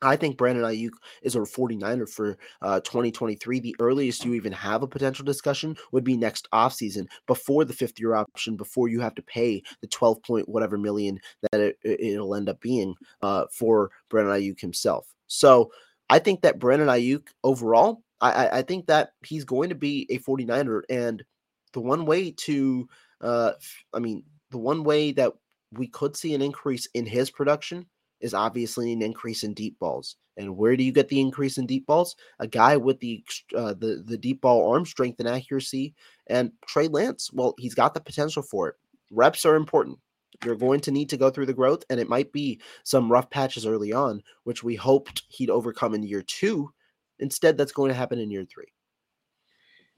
I think Brandon Aiyuk is a 49er for uh, 2023. The earliest you even have a potential discussion would be next offseason before the fifth year option, before you have to pay the 12 point whatever million that it, it'll end up being uh, for Brandon Aiyuk himself. So I think that Brandon Aiyuk overall, I, I think that he's going to be a 49er. And the one way to, uh, I mean, the one way that we could see an increase in his production is obviously an increase in deep balls. And where do you get the increase in deep balls? A guy with the uh, the the deep ball arm strength and accuracy. And Trey Lance, well, he's got the potential for it. Reps are important. You're going to need to go through the growth, and it might be some rough patches early on, which we hoped he'd overcome in year two. Instead, that's going to happen in year three.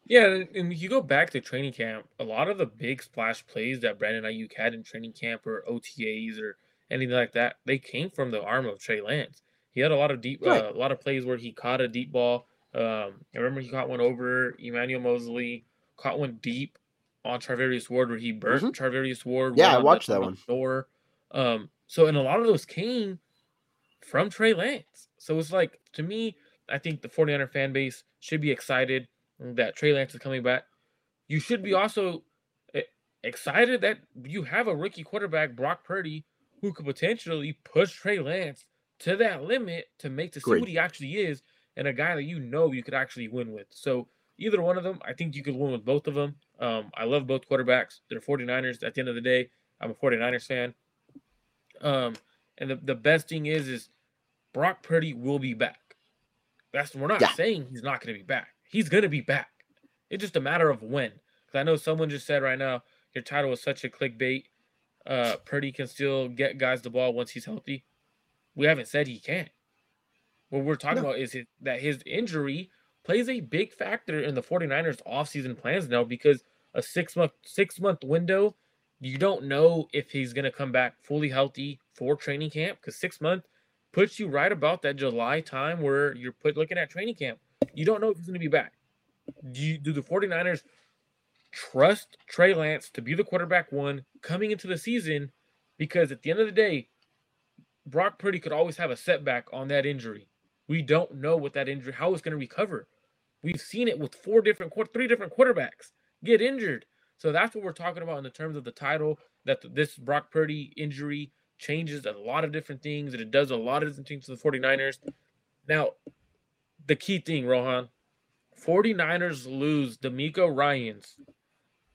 Yeah, and you go back to training camp, a lot of the big splash plays that Brandon Aiyuk had in training camp or OTAs or anything like that, they came from the arm of Trey Lance. He had a lot of deep, right. uh, a lot of plays where he caught a deep ball. Um, I remember he caught one over Emmanuel Moseley, caught one deep on Charvarius Ward where he burnt mm-hmm. Charvarius Ward.
Yeah, I watched the, that one.
Door. Um, so and a lot of those came from Trey Lance. So it's like to me, I think the 49er fan base should be excited that Trey Lance is coming back. You should be also eh, excited that you have a rookie quarterback, Brock Purdy, who could potentially push Trey Lance to that limit to make to see Great. what he actually is and a guy that you know you could actually win with. So either one of them, I think you could win with both of them. Um, I love both quarterbacks. They're 49ers at the end of the day. I'm a 49ers fan. Um, and the, the best thing is is Brock Purdy will be back. That's we're not yeah. saying he's not going to be back. He's going to be back. It's just a matter of when. Because I know someone just said right now your title is such a clickbait uh, Purdy can still get guys the ball once he's healthy. We haven't said he can't. What we're talking no. about is that his injury plays a big factor in the 49ers offseason plans now because a six month six month window, you don't know if he's gonna come back fully healthy for training camp because six month puts you right about that July time where you're put looking at training camp. You don't know if he's gonna be back. Do you, do the 49ers trust Trey Lance to be the quarterback one coming into the season because at the end of the day, Brock Purdy could always have a setback on that injury. We don't know what that injury, how it's going to recover. We've seen it with four different, three different quarterbacks get injured. So that's what we're talking about in the terms of the title. That this Brock Purdy injury changes a lot of different things, and it does a lot of different things to the 49ers. Now, the key thing, Rohan, 49ers lose DeMeco Ryans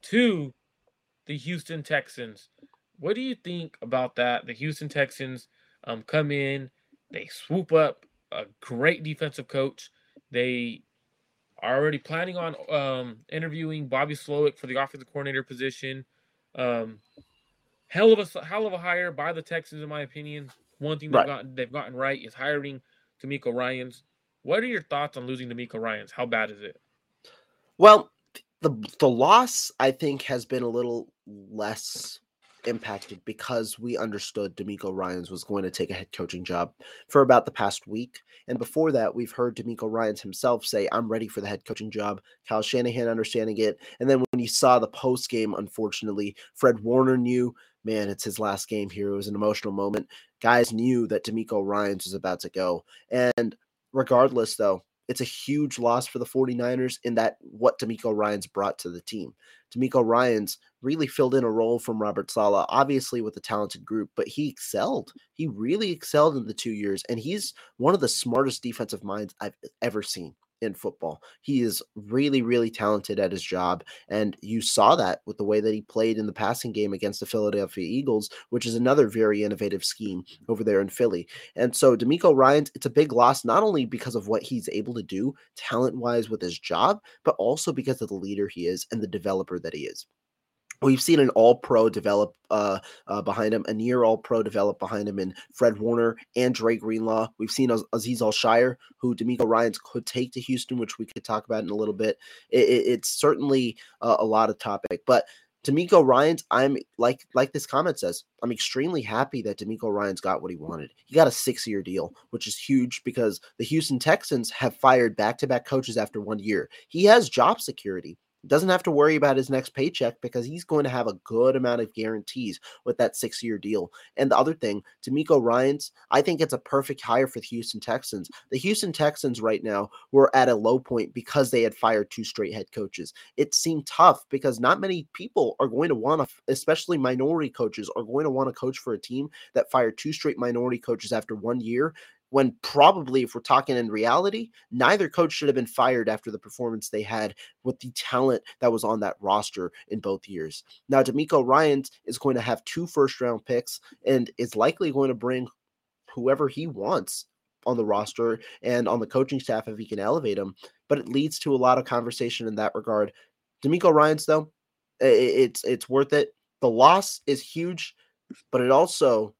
to the Houston Texans. What do you think about that? The Houston Texans um, come in, they swoop up a great defensive coach. They are already planning on um, interviewing Bobby Slowik for the offensive coordinator position. Um, hell of a hell of a hire by the Texans, in my opinion. One thing they've right. gotten they've gotten right is hiring DeMeco Ryans. What are your thoughts on losing DeMeco Ryans? How bad is it?
Well, the the loss I think has been a little less impacted because we understood DeMeco Ryans was going to take a head coaching job for about the past week. And before that, we've heard DeMeco Ryans himself say, I'm ready for the head coaching job. Kyle Shanahan understanding it. And then when you saw the post game, unfortunately, Fred Warner knew, man, it's his last game here. It was an emotional moment. Guys knew that DeMeco Ryans was about to go. And regardless, though, it's a huge loss for the 49ers in that what DeMeco Ryans brought to the team. DeMeco Ryans really filled in a role from Robert Saleh, obviously with a talented group, but he excelled. He really excelled in the two years, and he's one of the smartest defensive minds I've ever seen in football. He is really, really talented at his job. And you saw that with the way that he played in the passing game against the Philadelphia Eagles, which is another very innovative scheme over there in Philly. And so DeMeco Ryans, it's a big loss, not only because of what he's able to do talent wise with his job, but also because of the leader he is and the developer that he is. We've seen an all pro develop uh, uh, behind him, a near all pro develop behind him in Fred Warner and Dre Greenlaw. We've seen Azeez Al-Shaair, who DeMeco Ryans could take to Houston, which we could talk about in a little bit. It, it, it's certainly uh, a lot of topic, but DeMeco Ryans, I'm like like this comment says, I'm extremely happy that DeMeco Ryans got what he wanted. He got a six year deal, which is huge because the Houston Texans have fired back to back coaches after one year. He has job security doesn't have to worry about his next paycheck because he's going to have a good amount of guarantees with that six year deal. And the other thing, DeMeco Ryans, I think it's a perfect hire for the Houston Texans. The Houston Texans right now were at a low point because they had fired two straight head coaches. It seemed tough because not many people are going to want to, especially minority coaches, are going to want to coach for a team that fired two straight minority coaches after one year when probably, if we're talking in reality, neither coach should have been fired after the performance they had with the talent that was on that roster in both years. Now, DeMeco Ryans is going to have two first round picks and is likely going to bring whoever he wants on the roster and on the coaching staff if he can elevate them. But it leads to a lot of conversation in that regard. DeMeco Ryans, though, it's it's worth it. The loss is huge, but it also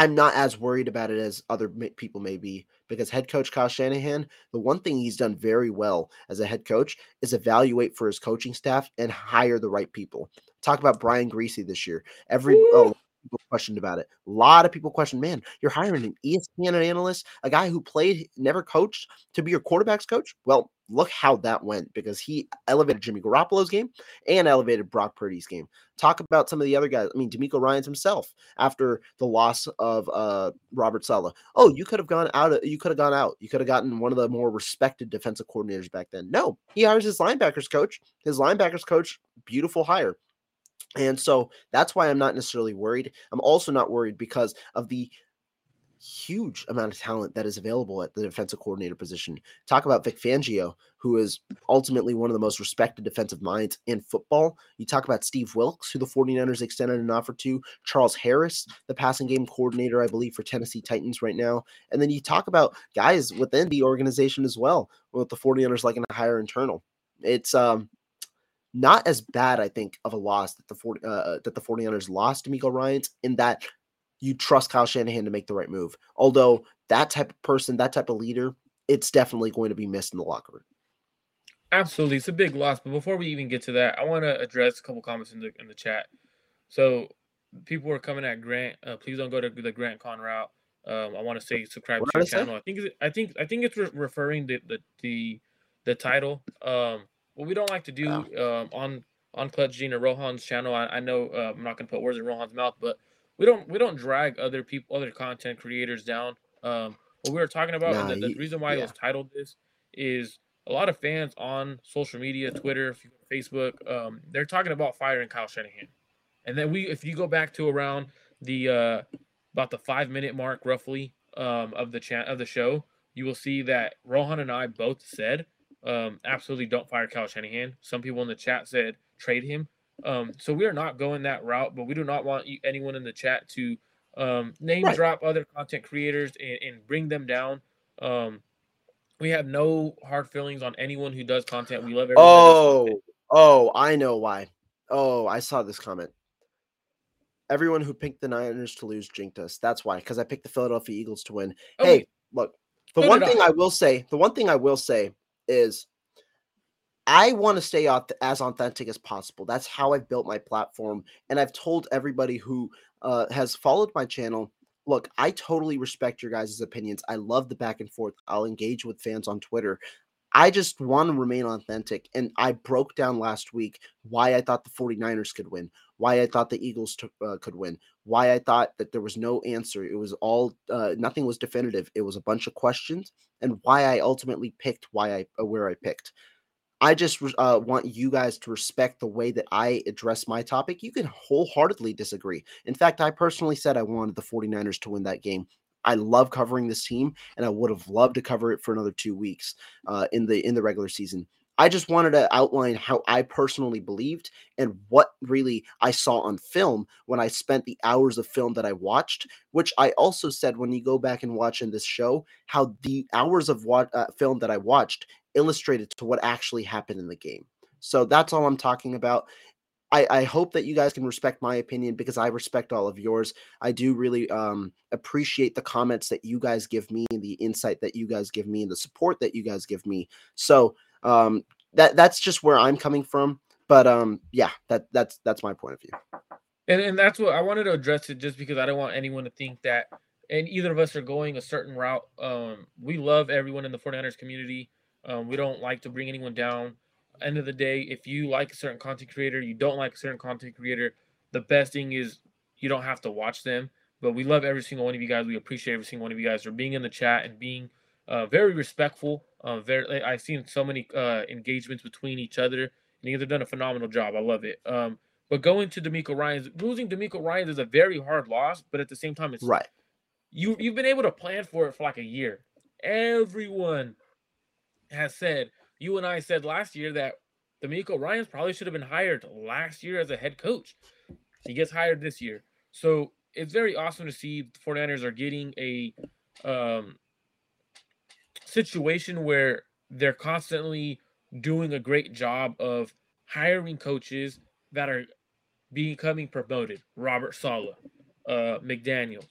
I'm not as worried about it as other people may be because head coach Kyle Shanahan, the one thing he's done very well as a head coach is evaluate for his coaching staff and hire the right people. Talk about Brian Griese this year. Every oh, people questioned about it. A lot of people questioned, man, you're hiring an ESPN analyst, a guy who played, never coached to be your quarterback's coach. Well, look how that went because he elevated Jimmy Garoppolo's game and elevated Brock Purdy's game. Talk about some of the other guys. I mean, DeMeco Ryans himself after the loss of uh, Robert Saleh. Oh, you could have gone out. You could have gone out. You could have gotten one of the more respected defensive coordinators back then. No, he hires his linebackers coach. His linebackers coach, beautiful hire. And so that's why I'm not necessarily worried. I'm also not worried because of the huge amount of talent that is available at the defensive coordinator position. Talk about Vic Fangio, who is ultimately one of the most respected defensive minds in football. You talk about Steve Wilks, who the 49ers extended an offer to, Charles Harris, the passing game coordinator, I believe, for Tennessee Titans right now. And then you talk about guys within the organization as well, with the 49ers liking to hire internal. It's um not as bad, I think, of a loss that the 40, uh, that the 49ers lost DeMeco Ryans in that you trust Kyle Shanahan to make the right move. Although that type of person, that type of leader, it's definitely going to be missed in the locker room.
Absolutely, it's a big loss. But before we even get to that, I want to address a couple comments in the in the chat. So people are coming at Grant. Uh, please don't go to the Grant Cohn route. Um, I want to say subscribe what to the channel. I think I think I think it's re- referring the the the, the title. Um, what we don't like to do um, on on Clutch Gene or Rohan's channel, I, I know uh, I'm not gonna put words in Rohan's mouth, but we don't we don't drag other people, other content creators down. Um, what we were talking about, nah, the, the, reason why yeah. it was titled this is a lot of fans on social media, Twitter, Facebook, um, they're talking about firing Kyle Shanahan, and then we, if you go back to around the uh, about the five minute mark, roughly, um, of the chat of the show, you will see that Rohan and I both said um, absolutely don't fire Kyle Shanahan. Some people in the chat said trade him. Um, so we are not going that route, but we do not want anyone in the chat to um, name right. drop other content creators and, and bring them down. Um, we have no hard feelings on anyone who does content. We love everyone.
Oh, oh, I know why. Oh, I saw this comment. Everyone who picked the Niners to lose jinked us. That's why, because I picked the Philadelphia Eagles to win. Okay. Hey, look, the one thing I will say, the one thing I will say is I want to stay as authentic as possible. That's how I've built my platform. And I've told everybody who uh, has followed my channel look, I totally respect your guys' opinions. I love the back and forth. I'll engage with fans on Twitter. I just want to remain authentic. And I broke down last week why I thought the 49ers could win, why I thought the Eagles t- uh, could win, why I thought that there was no answer. It was all, uh, nothing was definitive. It was a bunch of questions, and why I ultimately picked why I, uh, where I picked. I just uh, want you guys to respect the way that I address my topic. You can wholeheartedly disagree. In fact, I personally said I wanted the 49ers to win that game. I love covering this team, and I would have loved to cover it for another two weeks uh, in the in the regular season. I just wanted to outline how I personally believed and what really I saw on film when I spent the hours of film that I watched. Which I also said when you go back and watch in this show, how the hours of what uh, film that I watched illustrated to what actually happened in the game. So that's all I'm talking about. I, I hope that you guys can respect my opinion because I respect all of yours. I do really um, appreciate the comments that you guys give me, the insight that you guys give me, and the support that you guys give me. So um, that that's just where I'm coming from. But um, yeah, that that's that's my point of view.
And and that's what I wanted to address it just because I don't want anyone to think that and either of us are going a certain route. Um, we love everyone in the 49ers community. Um, we don't like to bring anyone down. End of the day, if you like a certain content creator, you don't like a certain content creator, the best thing is you don't have to watch them. But we love every single one of you guys. We appreciate every single one of you guys for being in the chat and being uh, very respectful. Uh, very, I've seen so many uh, engagements between each other, and you guys have done a phenomenal job. I love it. Um, but going to DeMeco Ryans, losing DeMeco Ryans is a very hard loss, but at the same time, it's
right.
You you've been able to plan for it for like a year. Everyone has said, you and I said last year that DeMeco Ryans probably should have been hired last year as a head coach. He gets hired this year. So it's very awesome to see the 49ers are getting a um, situation where they're constantly doing a great job of hiring coaches that are becoming promoted. Robert Saleh, uh, McDaniels.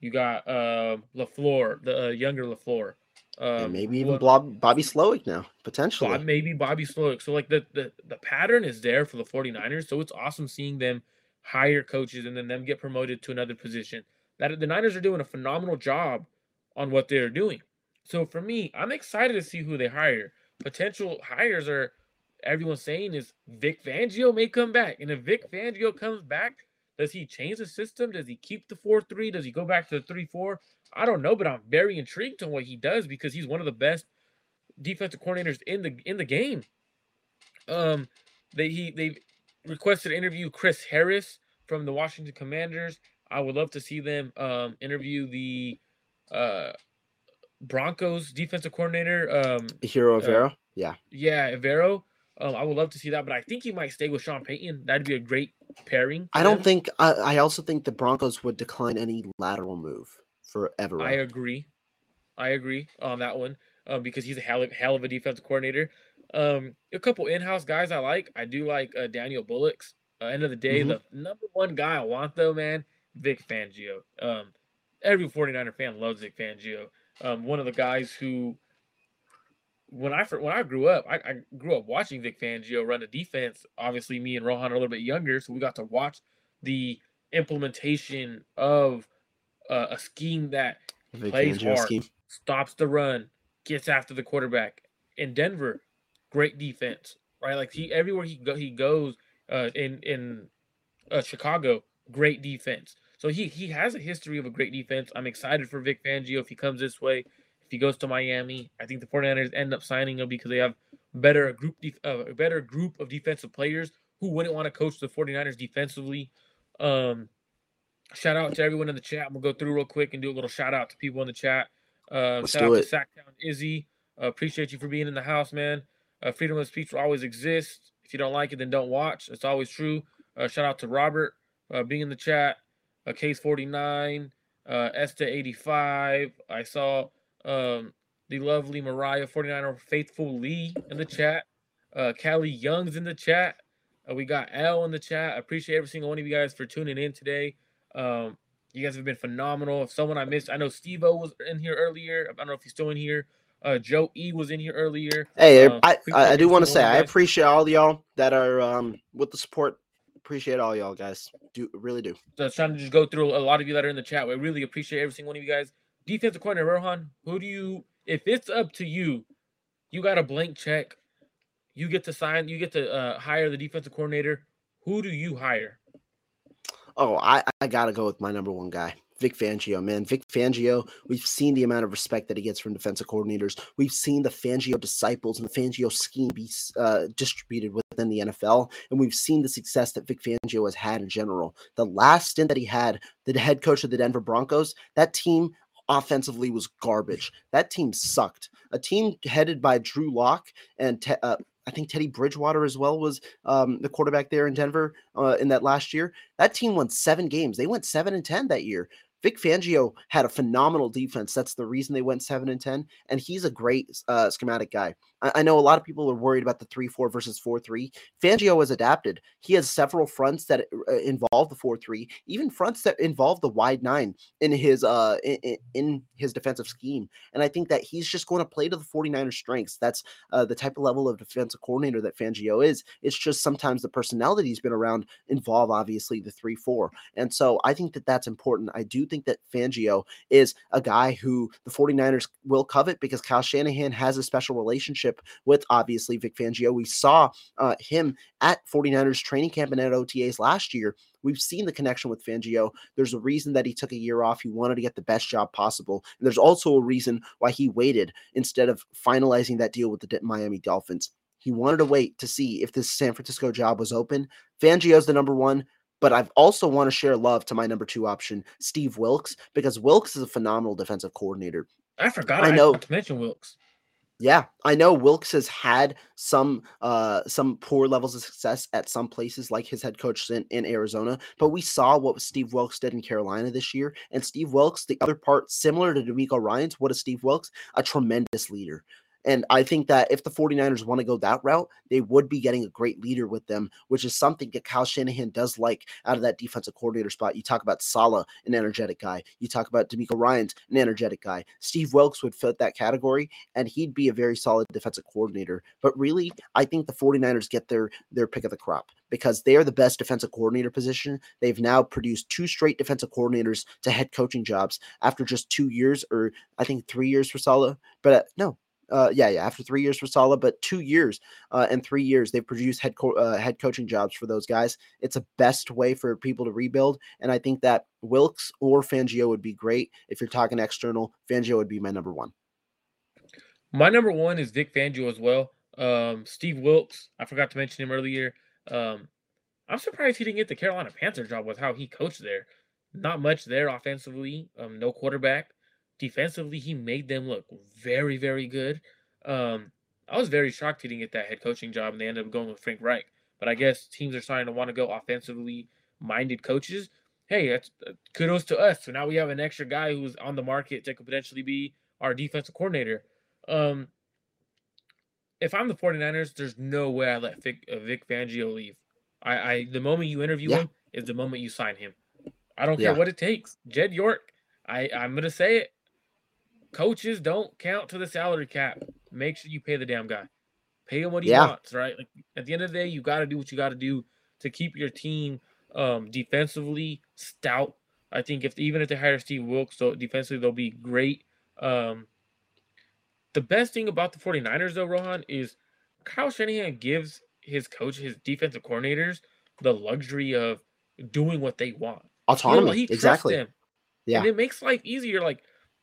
You got uh, LaFleur, the uh, younger LaFleur.
Um, maybe even Bob, Bobby Slowik now, potentially.
Bob, maybe Bobby Slowik. So like the, the the pattern is there for the 49ers. So it's awesome seeing them hire coaches and then them get promoted to another position. That the Niners are doing a phenomenal job on what they're doing. So for me, I'm excited to see who they hire. Potential hires are everyone's saying is Vic Fangio may come back. And if Vic Fangio comes back, does he change the system? Does he keep the 4-3? Does he go back to the 3-4? I don't know, but I'm very intrigued on what he does because he's one of the best defensive coordinators in the in the game. Um, they he they requested to interview Chris Harris from the Washington Commanders. I would love to see them um, interview the uh, Broncos defensive coordinator. Um,
Ejiro Evero. Uh,
yeah. Yeah, Evero. Um, I would love to see that, but I think he might stay with Sean Payton. That'd be a great pairing.
I don't think. I, I also think the Broncos would decline any lateral move forever.
I agree. I agree on that one um, because he's a hell of, hell of a defensive coordinator. Um, a couple in-house guys I like. I do like uh, Daniel Bullocks. Uh, end of the day, mm-hmm. the number one guy I want though, man, Vic Fangio. Um, every 49er fan loves Vic Fangio. Um, one of the guys who, when I when I grew up, I, I grew up watching Vic Fangio run a defense. Obviously, me and Rohan are a little bit younger, so we got to watch the implementation of uh, a scheme that plays hard, scheme. stops the run, gets after the quarterback. In Denver, great defense, right? Like he everywhere he go he goes uh, in in uh, Chicago, great defense. So he he has a history of a great defense. I'm excited for Vic Fangio if he comes this way. He goes to Miami, I think the 49ers end up signing him because they have better group def- uh, a better group of defensive players who wouldn't want to coach the 49ers defensively. Um, Shout out to everyone in the chat. We'll go through real quick and do a little shout out to people in the chat. Uh, shout out it. to Sacktown Izzy. Uh, appreciate you for being in the house, man. Uh, freedom of speech will always exist. If you don't like it, then don't watch. It's always true. Uh, shout out to Robert uh, being in the chat. Uh, Case 49, uh, Esta 85. I saw um, the lovely Mariah 49er Faithful Lee in the chat. Uh, Callie Young's in the chat. Uh, we got L in the chat. I appreciate every single one of you guys for tuning in today. Um, you guys have been phenomenal. If someone I missed, I know Steve O was in here earlier. I don't know if he's still in here. Uh, Joe E was in here earlier.
Hey,
Uh,
I, I, I do want to say I
of you guys.
appreciate all y'all that are um with the support. Appreciate all y'all guys. Do really do.
So I was trying to just go through a lot of you that are in the chat. We really appreciate every single one of you guys. Defensive coordinator Rohan, who do you? If it's up to you, you got a blank check. You get to sign. You get to uh, hire the defensive coordinator. Who do you hire?
Oh, I, I gotta go with my number one guy, Vic Fangio, man. Vic Fangio, we've seen the amount of respect that he gets from defensive coordinators. We've seen the Fangio disciples and the Fangio scheme be uh, distributed within the NFL, and we've seen the success that Vic Fangio has had in general. The last stint that he had, the head coach of the Denver Broncos, that team offensively was garbage. That team sucked. A team headed by Drew Lock and Te- uh, I think Teddy Bridgewater as well was um, the quarterback there in Denver uh, in that last year. That team won seven games. They went seven and ten that year. Vic Fangio had a phenomenal defense. That's the reason they went seven and ten. And he's a great uh, schematic guy. I, I know a lot of people are worried about the three four versus four three. Fangio has adapted. He has several fronts that uh, involve the four three, even fronts that involve the wide nine in his uh in, in his defensive scheme. And I think that he's just going to play to the 49ers strengths. That's uh, the type of level of defensive coordinator that Fangio is. It's just sometimes the personnel that he's been around involve obviously the three four, and so I think that that's important. I do think that Fangio is a guy who the 49ers will covet because Kyle Shanahan has a special relationship with obviously Vic Fangio. We saw uh, him at 49ers training camp and at OTAs last year. We've seen the connection with Fangio. There's a reason that he took a year off. He wanted to get the best job possible. And there's also a reason why he waited instead of finalizing that deal with the Miami Dolphins. He wanted to wait to see if this San Francisco job was open. Fangio's the number one, but I've also want to share love to my number two option, Steve Wilks, because Wilks is a phenomenal defensive coordinator.
I forgot.
I
I
know.
know to mention Wilks.
Yeah, I know Wilks has had some uh some poor levels of success at some places like his head coach in, in Arizona, but we saw what Steve Wilks did in Carolina this year. And Steve Wilks, the other part similar to DeMeco Ryans, what is Steve Wilks? A tremendous leader. And I think that if the 49ers want to go that route, they would be getting a great leader with them, which is something that Kyle Shanahan does like out of that defensive coordinator spot. You talk about Saleh, an energetic guy. You talk about DeMeco Ryans, an energetic guy. Steve Wilks would fit that category, and he'd be a very solid defensive coordinator. But really, I think the 49ers get their their pick of the crop because they are the best defensive coordinator position. They've now produced two straight defensive coordinators to head coaching jobs after just two years, or I think three years for Saleh. But uh, no, uh, yeah, yeah, after three years for Saleh, but two years uh, and three years they've produced head co- uh, head coaching jobs for those guys. It's a best way for people to rebuild, and I think that Wilks or Fangio would be great if you're talking external. Fangio would be my number one.
My number one is Vic Fangio as well. Um, Steve Wilks. I forgot to mention him earlier. Um, I'm surprised he didn't get the Carolina Panther job with how he coached there. Not much there offensively. Um, no quarterback. Defensively, he made them look very, very good. Um, I was very shocked he didn't get that head coaching job, and they ended up going with Frank Reich. But I guess teams are starting to want to go offensively minded coaches. Hey, that's uh, kudos to us. So now we have an extra guy who's on the market that could potentially be our defensive coordinator. Um, if I'm the 49ers, there's no way I let Vic, uh, Vic Fangio leave. I, I the moment you interview
Yeah.
him is the moment you sign him. I don't
Yeah.
care what it takes. Jed York, I I'm gonna say it. Coaches don't count to the salary cap. Make sure you pay the damn guy. Pay him what he
Yeah.
wants, right? Like at the end of the day, you got to do what you got to do to keep your team um, defensively stout. I think if even if they hire Steve Wilks, so defensively they'll be great. Um, the best thing about the 49ers though, Rohan, is Kyle Shanahan gives his coach, his defensive coordinators, the luxury of doing what they want.
Autonomy,
he
exactly.
them.
Yeah.
And it makes life easier. Like,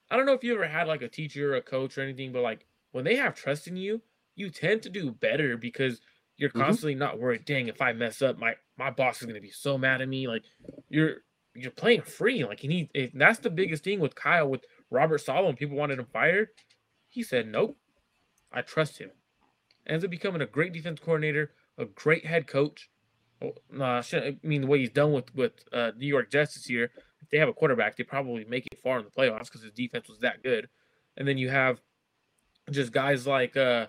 I don't know if you ever had like a teacher or a coach or anything, but like when they have trust in you, you tend to do better because you're
Mhm.
constantly not worried, dang, if I mess up, my my boss is gonna be so mad at me. Like you're you're playing free. Like he needs that's the biggest thing with Kyle with Robert Saleh when people wanted him fired. He said, Nope, I trust him. Ends up becoming a great defense coordinator, a great head coach. Well, no, I I mean the way he's done with with uh, New York Jets this year. If they have a quarterback, they probably make it far in the playoffs because his defense was that good. And then you have just guys like uh,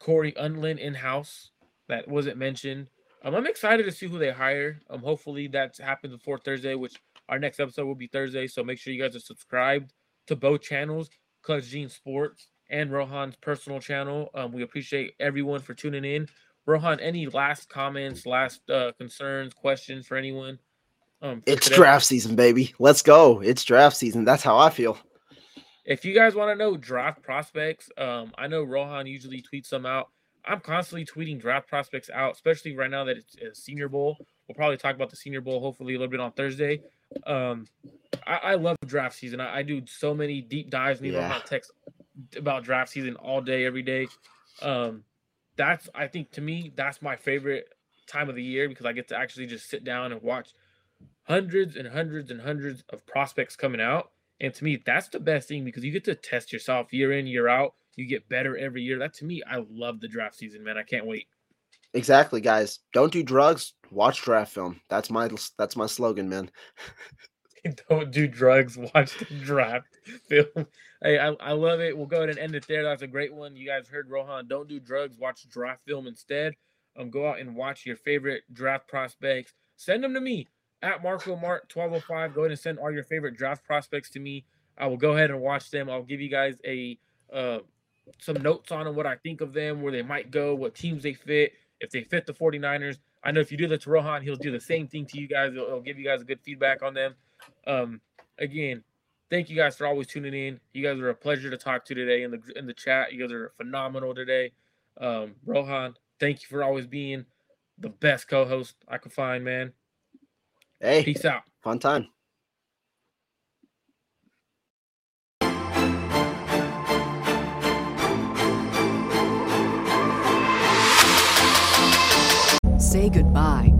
Cory Undlin in house that wasn't mentioned. Um, I'm excited to see who they hire. Um, hopefully that happens before Thursday, which our next episode will be Thursday. So make sure you guys are subscribed to both channels, Clutch Gene Sports and Rohan's personal channel. Um, we appreciate everyone for tuning in. Rohan, any last comments, last uh, concerns, questions for anyone?
Um, it's today? draft season, baby. Let's go. It's draft season. That's how I feel.
If you guys want to know draft prospects, um, I know Rohan usually tweets them out. I'm constantly tweeting draft prospects out, especially right now that it's a Senior Bowl. We'll probably talk about the Senior Bowl hopefully a little bit on Thursday. Um, I, I love draft season. I, I, do so many deep dives. And yeah. text about draft season all day, every day. Um, that's I think to me that's my favorite time of the year because I get to actually just sit down and watch hundreds and hundreds and hundreds of prospects coming out. And to me, that's the best thing because you get to test yourself year in, year out. You get better every year. That to me, I love the draft season, man. I can't wait.
Exactly, guys. Don't do drugs. Watch draft film. That's my that's my slogan, man. [laughs]
Don't do drugs. Watch the draft film. [laughs] Hey, I, I love it. We'll go ahead and end it there. That's a great one. You guys heard Rohan. Don't do drugs. Watch draft film instead. Um, go out and watch your favorite draft prospects. Send them to me at Marco Mart 1205. Go ahead and send all your favorite draft prospects to me. I will go ahead and watch them. I'll give you guys a uh, some notes on them, what I think of them, where they might go, what teams they fit, if they fit the 49ers. I know if you do that to Rohan, he'll do the same thing to you guys. He'll, he'll give you guys a good feedback on them. Um, again, thank you guys for always tuning in. You guys are a pleasure to talk to today in the in the chat. You guys are phenomenal today. Um, Rohan, thank you for always being the best co-host I could find, man.
Hey,
peace out.
Fun time.
say goodbye to